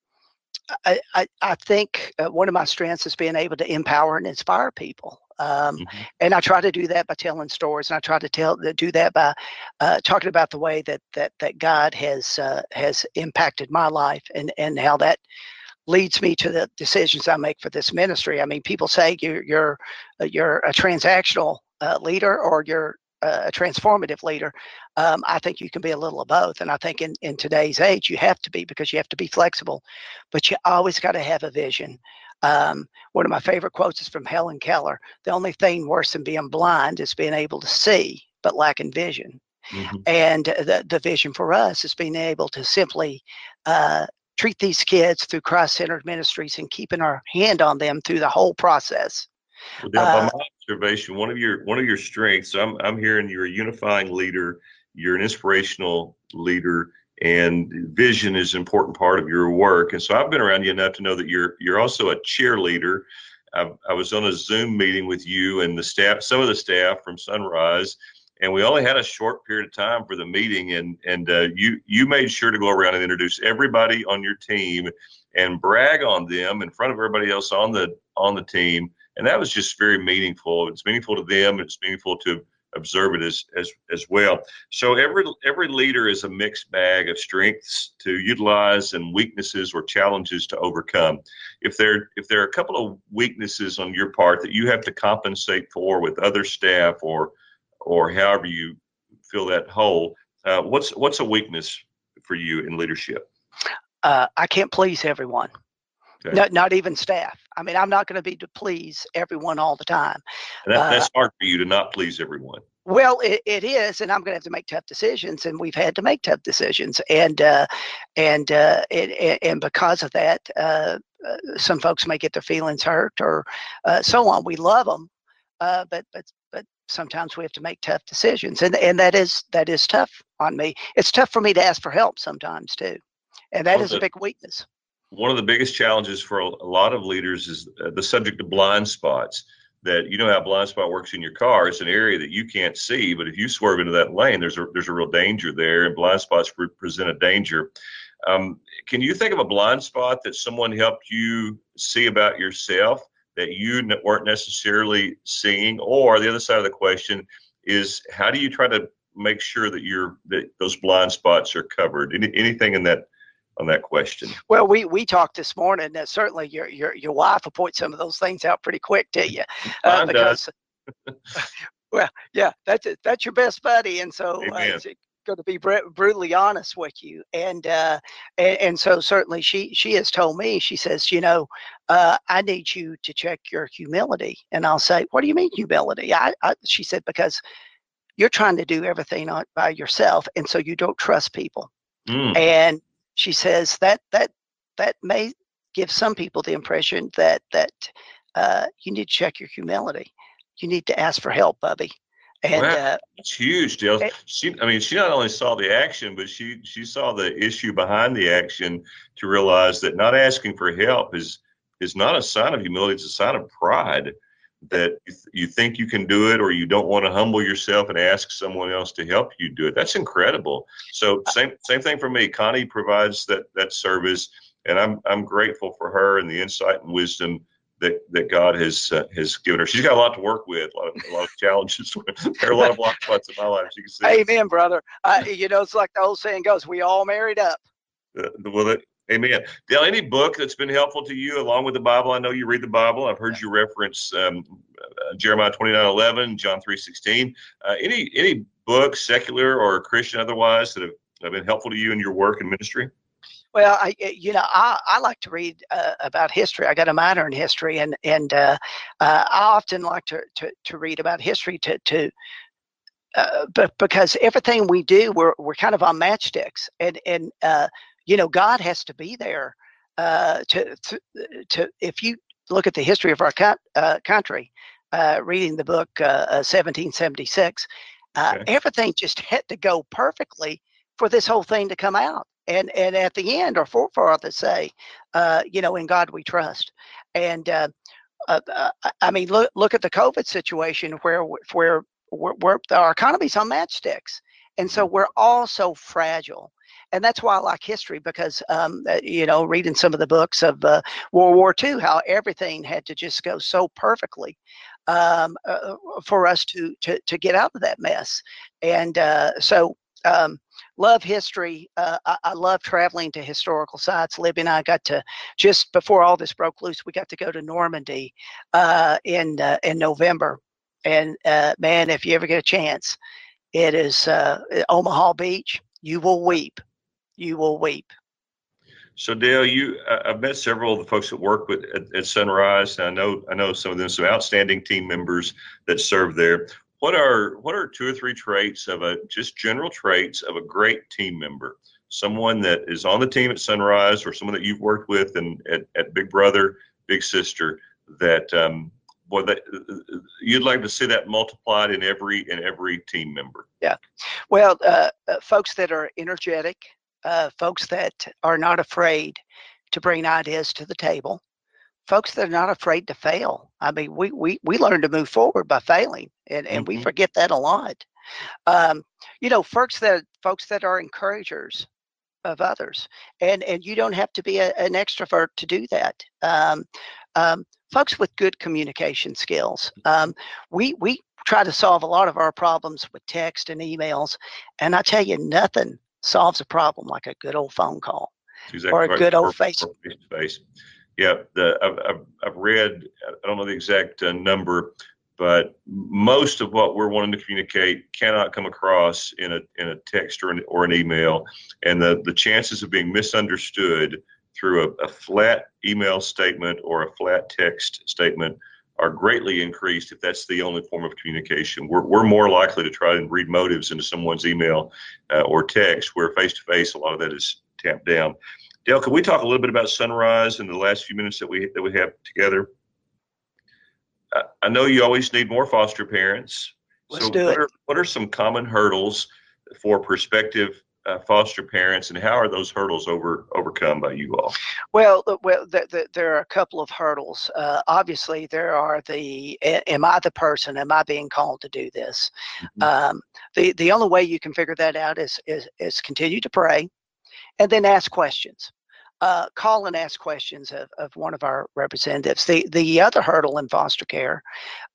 B: I, I, I think uh, one of my strengths is being able to empower and inspire people. Um, mm-hmm. And I try to do that by telling stories, and I try to tell do that by uh, talking about the way that that that God has uh, has impacted my life, and and how that leads me to the decisions I make for this ministry. I mean, people say you're you're uh, you're a transactional uh, leader, or you're a transformative leader, um, I think you can be a little of both. And I think in, in today's age, you have to be because you have to be flexible, but you always got to have a vision. Um, one of my favorite quotes is from Helen Keller The only thing worse than being blind is being able to see, but lacking vision. Mm-hmm. And the, the vision for us is being able to simply uh, treat these kids through Christ centered ministries and keeping our hand on them through the whole process.
A: Well, Dale, uh, my observation, one of your one of your strengths, I'm I'm hearing you're a unifying leader, you're an inspirational leader, and vision is an important part of your work. And so I've been around you enough to know that you're you're also a cheerleader. I, I was on a Zoom meeting with you and the staff, some of the staff from Sunrise, and we only had a short period of time for the meeting. And and uh, you you made sure to go around and introduce everybody on your team and brag on them in front of everybody else on the on the team and that was just very meaningful. It's meaningful to them. It's meaningful to observe it as as as well. So every every leader is a mixed bag of strengths to utilize and weaknesses or challenges to overcome. If there if there are a couple of weaknesses on your part that you have to compensate for with other staff or or however you fill that hole, uh, what's what's a weakness for you in leadership?
B: Uh, I can't please everyone. Okay. Not, not even staff. I mean, I'm not going to be to please everyone all the time.
A: That, that's uh, hard for you to not please everyone.
B: Well, it, it is, and I'm going to have to make tough decisions, and we've had to make tough decisions, and uh, and uh, it, and because of that, uh, uh, some folks may get their feelings hurt or uh, so on. We love them, uh, but but but sometimes we have to make tough decisions, and and that is that is tough on me. It's tough for me to ask for help sometimes too, and that well, is the, a big weakness
A: one of the biggest challenges for a, lot of leaders is uh, the subject of blind spots. That you know how blind spot works in your car. It's an area that you can't see, but if you swerve into that lane, there's a there's a real danger there, and blind spots present a danger. Um, can you think of a blind spot that someone helped you see about yourself that you weren't necessarily seeing? Or the other side of the question is, how do you try to make sure that you're that those blind spots are covered? Any, anything in that on that question?
B: Well, we we talked this morning. that certainly, your your your wife will point some of those things out pretty quick to you,
A: uh, because.
B: well, yeah, that's that's your best buddy, and so uh, going to be br- brutally honest with you, and, uh, and and so certainly she she has told me. She says, you know, uh, I need you to check your humility, and I'll say, what do you mean humility? I, I she said because you're trying to do everything on, by yourself, and so you don't trust people. Mm. And she says that that that may give some people the impression that that uh, you need to check your humility. You need to ask for help, Bubby.
A: And well, uh, it's huge, Dale. She, I mean, she not only saw the action, but she she saw the issue behind the action to realize that not asking for help is is not a sign of humility; it's a sign of pride that you think you can do it or you don't want to humble yourself and ask someone else to help you do it that's incredible so same same thing for me connie provides that that service and i'm i'm grateful for her and the insight and wisdom that, that God has uh, has given her. She's got a lot to work with, a lot of, a lot of challenges. there are a lot of block spots in my life. You can
B: see. Amen, brother. Uh, you know, it's like the old saying goes: "We all married up."
A: Uh, well, Amen. Dale, any book that's been helpful to you along with the Bible? I know you read the Bible. I've heard you reference um, uh, Jeremiah 29 11, John 3 16. Uh, any, any books, secular or Christian otherwise, that have, have been helpful to you in your work and ministry?
B: Well, I you know I, I like to read uh, about history. I got a minor in history, and and uh, uh, I often like to, to, to read about history to to uh, but because everything we do, we're we're kind of on matchsticks, and and uh, you know, God has to be there uh, to, to, to, if you look at the history of our uh, country, uh, reading the book 1776, uh, uh, okay. everything just had to go perfectly for this whole thing to come out. And, and at the end, or for our forefathers say, uh, you know, in God we trust. And I mean, look look at the COVID situation where where, where, where our economy's on matchsticks, and so mm-hmm. we're all so fragile and that's why I like history because um, uh, you know reading some of the books of uh, World War II, how everything had to just go so perfectly um, uh, for us to, to to get out of that mess, and uh, so. Um, love history. Uh, I, I, love traveling to historical sites. Libby and I got to just before all this broke loose, we got to go to Normandy uh, in uh, in November. And uh, man, if you ever get a chance, it is uh, Omaha Beach. You will weep you will weep.
A: So Dale, you I've met several of the folks that work with at, at Sunrise. I know I know some of them some outstanding team members that serve there. What are what are two or three traits of a just general traits of a great team member? Someone that is on the team at Sunrise, or someone that you've worked with and at, at Big Brother, Big Sister, that um, boy, that you'd like to see that multiplied in every in every team member.
B: Yeah, well, uh, uh, folks that are energetic, uh, folks that are not afraid to bring ideas to the table, folks that are not afraid to fail. I mean, we we we learn to move forward by failing, and and mm-hmm. we forget that a lot. Um, you know, folks that folks that are encouragers of others, and and you don't have to be a, an extrovert to do that. Um, um, folks with good communication skills. Um, we we try to solve a lot of our problems with text and emails, and I tell you, nothing solves a problem like a good old phone call
A: Exactly
B: or a
A: right.
B: good old face.
A: Yeah, the, I've, I've, I've read, I don't know the exact uh, number, but most of what we're wanting to communicate cannot come across in a, in a text or an, or an email. And the, the chances of being misunderstood through a, a flat email statement or a flat text statement are greatly increased if that's the only form of communication. We're, we're more likely to try and read motives into someone's email uh, or text, where face to face, a lot of that is tamped down. Dale, can we talk a little bit about Sunrise in the last few minutes that we that we have together? I, I know you always need more foster parents.
B: Let's
A: so
B: do
A: what
B: it.
A: Are, what are some common hurdles for prospective uh, foster parents, and how are those hurdles over overcome by you all?
B: Well, well, the, the, there are a couple of hurdles. Uh, obviously, there are the am I the person? Am I being called to do this?
A: Mhm.
B: Um, the the only way you can figure that out is is is continue to pray, and then ask questions. Uh, call and ask questions of, of one of our representatives. The the other hurdle in foster care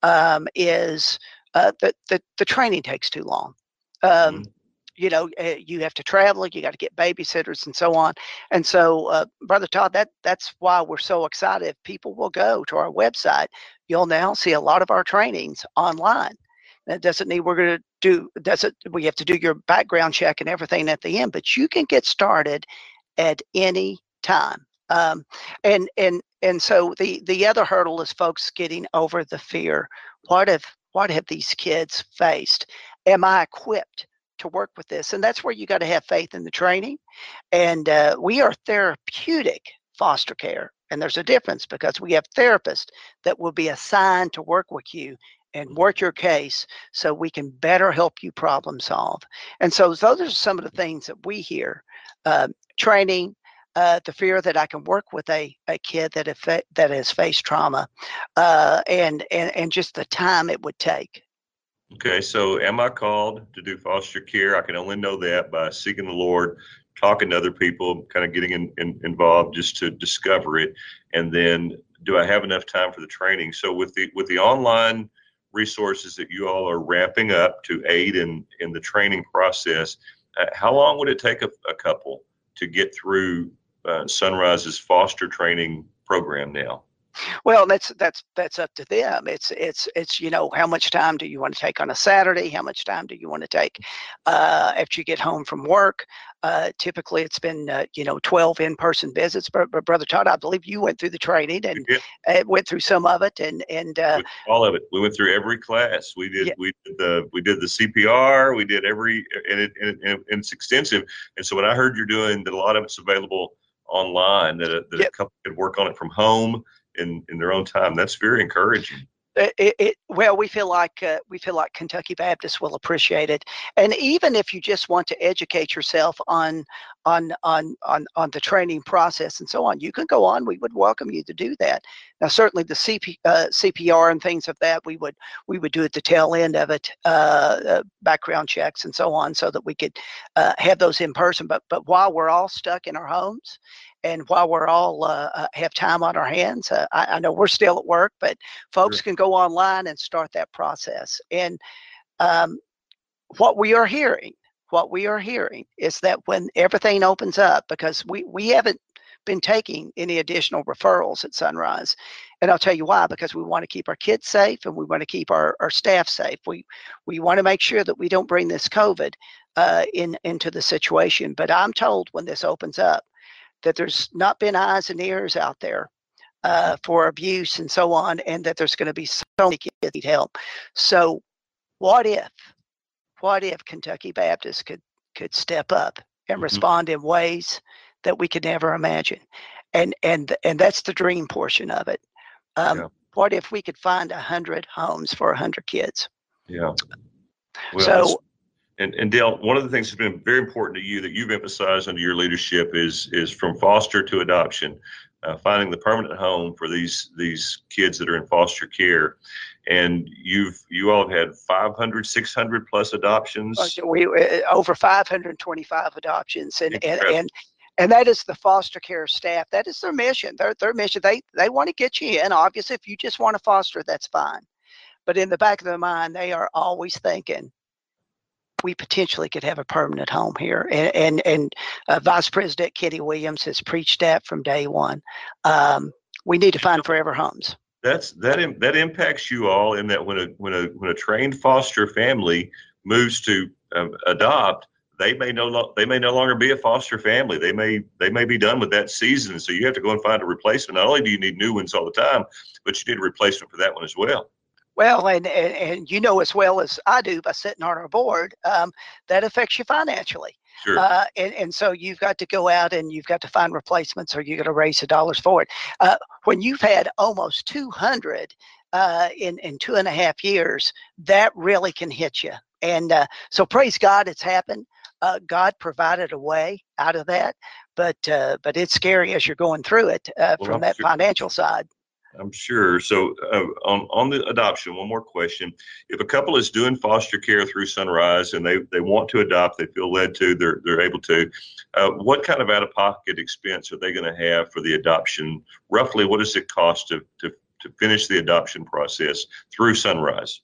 B: um, is uh, that the, the training takes too long. Um,
A: Mhm.
B: You know uh, you have to travel you got to get babysitters and so on. And so uh, brother todd that that's why we're so excited. If people will go to our website. You'll now see a lot of our trainings online. That doesn't mean we're going to do doesn't we have to do your background check and everything at the end but you can get started at any time. Um, and and and so the the other hurdle is folks getting over the fear. What if what have these kids faced? Am i equipped to work with this and that's where you got to have faith in the training and uh, we are therapeutic foster care and there's a difference because we have therapists that will be assigned to work with you and work your case so we can better help you problem solve and so those are some of the things that we hear uh, training uh, the fear that I can work with a, a kid that that has faced trauma, uh, and, and and just the time it would take.
A: Okay, so am I called to do foster care? I can only know that by seeking the Lord, talking to other people, kind of getting in, in, involved just to discover it, and then do I have enough time for the training? So with the with the online resources that you all are ramping up to aid in in the training process, uh, how long would it take a, a couple to get through uh, Sunrise's foster training program now?
B: Well, that's that's that's up to them. It's it's it's you know how much time do you want to take on a Saturday? How much time do you want to take uh, after you get home from work? Uh, typically, it's been uh, you know 12 in-person visits. But, but brother Todd, I believe you went through the training and
A: did
B: uh, went through some of it, and and uh,
A: all of it. We went through every class. We did
B: Yeah.
A: we did the we did the CPR. We did every and, it, and, and it's extensive. And so when I heard you're doing that, a lot of it's available online. That a, that a couple could work on it from home in in their own time. That's very encouraging.
B: it, it, well we feel like uh, we feel like kentucky baptists will appreciate it and even if you just want to educate yourself on on on on on the training process and so on you can go on we would welcome you to do that now certainly the CP, uh, cpr and things of that we would we would do at the tail end of it uh, uh, background checks and so on so that we could uh, have those in person but but while we're all stuck in our homes and while we're all uh, uh, have time on our hands uh, I, I know we're still at work but folks can go online and start that process. And um, what we are hearing, what we are hearing is that when everything opens up, because we, we haven't been taking any additional referrals at Sunrise. And I'll tell you why, because we want to keep our kids safe and we want to keep our, our staff safe. We we want to make sure that we don't bring this COVID uh, in into the situation. But I'm told when this opens up that there's not been eyes and ears out there uh, for abuse and so on, and that there's going to be so many kids that need help. So, what if, what if Kentucky Baptist could could step up and
A: Mhm.
B: respond in ways that we could never imagine, and and and that's the dream portion of it. Um,
A: Yeah.
B: What if we could find a hundred homes for a hundred kids?
A: Yeah. Well,
B: So-
A: and, and Dale, one of the things that's been very important to you that you've emphasized under your leadership is is from foster to adoption, uh, finding the permanent home for these these kids that are in foster care. And you've you all have had 500, 600 plus adoptions.
B: We uh, over 525 adoptions, and and, and and that is the foster care staff. That is their mission. Their their mission. They they want to get you in. Obviously, if you just want to foster, that's fine. But in the back of their mind, they are always thinking, we potentially could have a permanent home here. And and, and uh, Vice President Kenny Williams has preached that from day one. Um, we need to find forever homes.
A: That's that that impacts you all in that when a when a when a trained foster family moves to um, adopt, they may no they may no longer be a foster family. They may they may be done with that season. So you have to go and find a replacement. Not only do you need new ones all the time, but you need a replacement for that one as well.
B: Well, and, and, and you know as well as I do by sitting on our board, um, that affects you financially.
A: Sure.
B: Uh, and, and so you've got to go out and you've got to find replacements or you're going to raise the dollars for it. Uh, when you've had almost 200 uh, in, in two and a half years, that really can hit you. And uh, so praise God it's happened. Uh, God provided a way out of that, but uh, but it's scary as you're going through it well, from I'm that sure. financial side.
A: I'm sure. So uh, on on the adoption, one more question: If a couple is doing foster care through Sunrise and they, they want to adopt, they feel led to, they're they're able to. Uh, what kind of out of pocket expense are they going to have for the adoption? Roughly, what does it cost to to to finish the adoption process through Sunrise?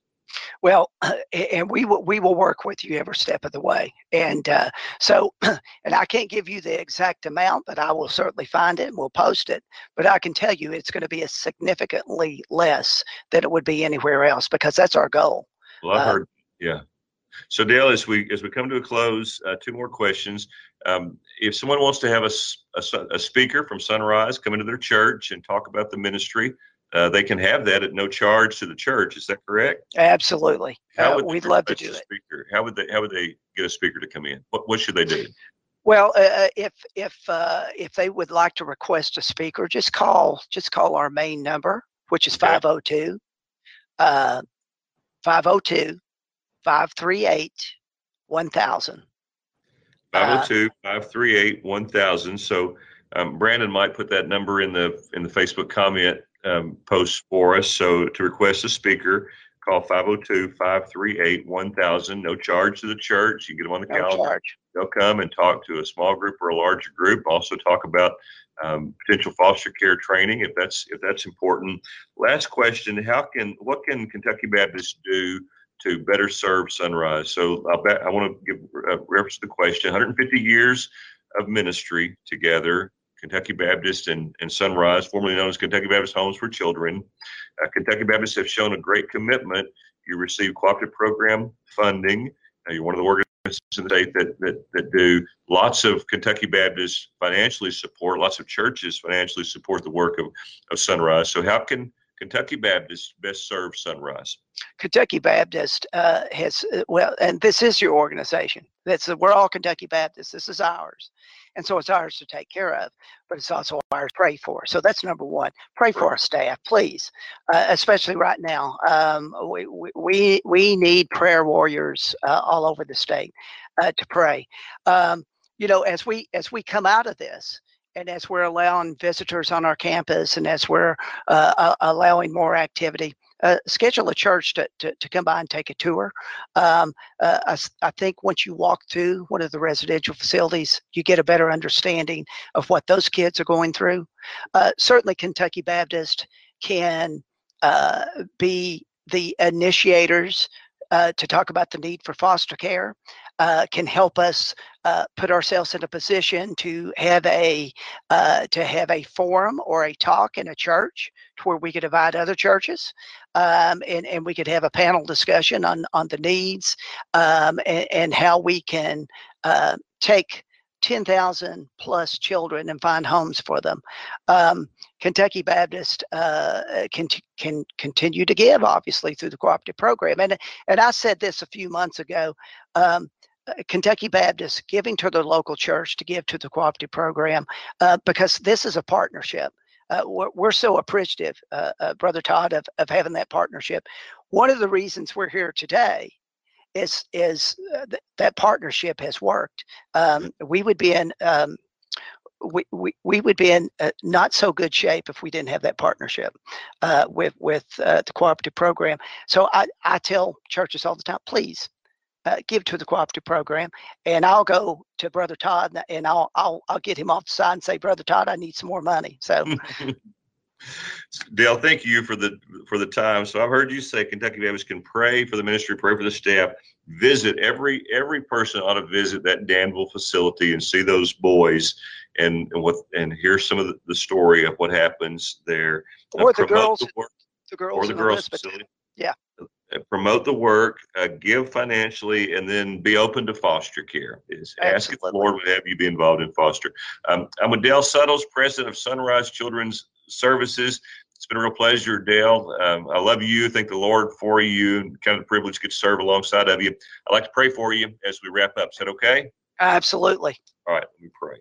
B: Well, and we will we will work with you every step of the way. And uh, so, and I can't give you the exact amount, but I will certainly find it and we'll post it. But I can tell you it's going to be a significantly less than it would be anywhere else because that's our goal.
A: Well, I've um, heard, yeah. So Dale, as we as we come to a close, uh, two more questions. Um, if someone wants to have a, a, a speaker from Sunrise come into their church and talk about the ministry, uh, they can have that at no charge to the church. Is that correct?
B: Absolutely. How uh, would we'd love to do it.
A: Speaker? How would they? How would they get a speaker to come in? What What should they do?
B: Well, uh, uh if if uh, if they would like to request a speaker, just call just call our main number, which is 502 uh, 502 538 1000.
A: 502 538 1000. So um, Brandon might put that number in the in the Facebook comment um, posts for us. So to request a speaker, call 502-538-1000. No charge to the church. You get them on the no calendar. Charge. They'll come and talk to a small group or a larger group. Also talk about um, potential foster care training if that's if that's important. Last question: How can what can Kentucky Baptists do to better serve Sunrise? So I'll bet, I want to give a reference to the question: 150 years of ministry together. Kentucky Baptist and, and Sunrise, formerly known as Kentucky Baptist Homes for Children. Uh, Kentucky Baptists have shown a great commitment. You receive cooperative program funding. Uh, you're one of the organizations in the state that, that, that do lots of Kentucky Baptists financially support, lots of churches financially support the work of, of Sunrise. So, how can Kentucky Baptist best serve Sunrise?
B: Kentucky Baptist uh, has uh, well, and this is your organization. That's we're all Kentucky Baptists. This is ours, and so it's ours to take care of. But it's also ours to pray for. So that's number one. Pray for our staff, please, uh, especially right now. Um, we, we we need prayer warriors uh, all over the state uh, to pray. Um, you know, as we as we come out of this, and as we're allowing visitors on our campus and as we're uh, allowing more activity, uh, schedule a church to, to, to, come by and take a tour. Um, uh, I, I, think once you walk through one of the residential facilities, you get a better understanding of what those kids are going through. Uh, certainly, Kentucky Baptist can uh, be the initiators uh, to talk about the need for foster care uh, can help us uh, put ourselves in a position to have a uh, to have a forum or a talk in a church to where we could invite other churches um, and, and we could have a panel discussion on on the needs um, and, and, how we can uh, take 10,000 plus children and find homes for them. Um, Kentucky Baptist uh, can, can continue to give, obviously, through the cooperative program. And, and I said this a few months ago. Um, Kentucky Baptist giving to their local church to give to the cooperative program uh, because this is a partnership. Uh, we're, we're, so appreciative, uh, uh, Brother Todd, of, of having that partnership. One of the reasons we're here today is is uh, th- that partnership has worked. Um, we would be in um, we, we, we would be in uh, not so good shape if we didn't have that partnership uh, with with uh, the cooperative program. So I, I tell churches all the time, please uh, give to the cooperative program, and I'll go to Brother Todd and I'll I'll I'll get him off the side and say, Brother Todd, I need some more money. So.
A: Dale, thank you for the for the time. So I've heard you say Kentucky Baptist can pray for the ministry, pray for the staff. Visit every every person ought to visit that Danville facility and see those boys and, and what and hear some of the, the story of what happens there.
B: Or uh, the girls, the, work, the girls,
A: or the girls facility.
B: Yeah.
A: Uh, promote the work, uh, give financially, and then be open to foster care. Is ask if the Lord would have you be involved in foster. Um, I'm with Dale Suttles, president of Sunrise Children's Services. It's been a real pleasure, Dale. Um, I love you. Thank the Lord for you, kind of the privilege to get to serve alongside of you. I'd like to pray for you as we wrap up. Is that okay?
B: Absolutely.
A: All right, let me pray.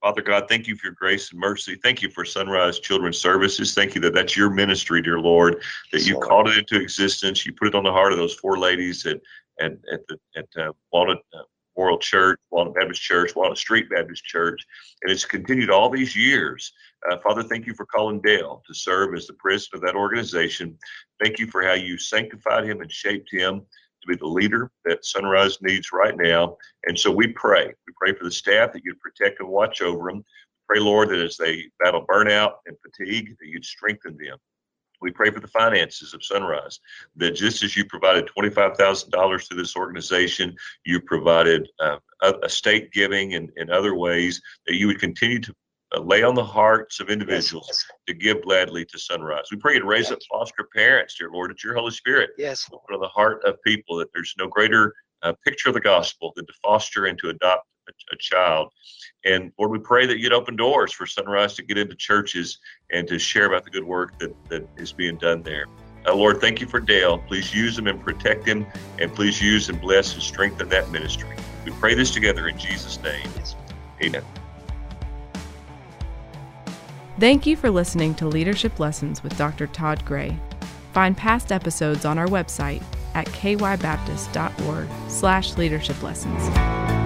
A: Father God, thank you for your grace and mercy. Thank you for Sunrise Children's Services. Thank you that that's your ministry, dear Lord, that you called it into existence. You put it on the heart of those four ladies at at at the at uh, Walnut uh, World Church, Walnut Baptist Church, Walnut Street Baptist Church, and it's continued all these years. Uh, Father, thank you for calling Dale to serve as the president of that organization. Thank you for how you sanctified him and shaped him to be the leader that Sunrise needs right now. And so we pray. We pray for the staff that you'd protect and watch over them. Pray, Lord, that as they battle burnout and fatigue, that you'd strengthen them. We pray for the finances of Sunrise, that just as you provided $25,000 to this organization, you provided uh, estate giving and, and other ways, that you would continue to lay on the hearts of individuals yes. to give gladly to Sunrise. We pray and raise yes. up foster parents, dear Lord, that your Holy Spirit
B: yes.
A: put on the heart of people that there's no greater uh, picture of the gospel than to foster and to adopt a, a, child. And Lord, we pray that you'd open doors for Sunrise to get into churches and to share about the good work that, that is being done there. Uh, Lord, thank you for Dale. Please use him and protect him, and please use and bless and strengthen that ministry. We pray this together in Jesus' name. Amen.
D: Thank you for listening to Leadership Lessons with Dr. Todd Gray. Find past episodes on our website at kybaptist.org slash leadership lessons.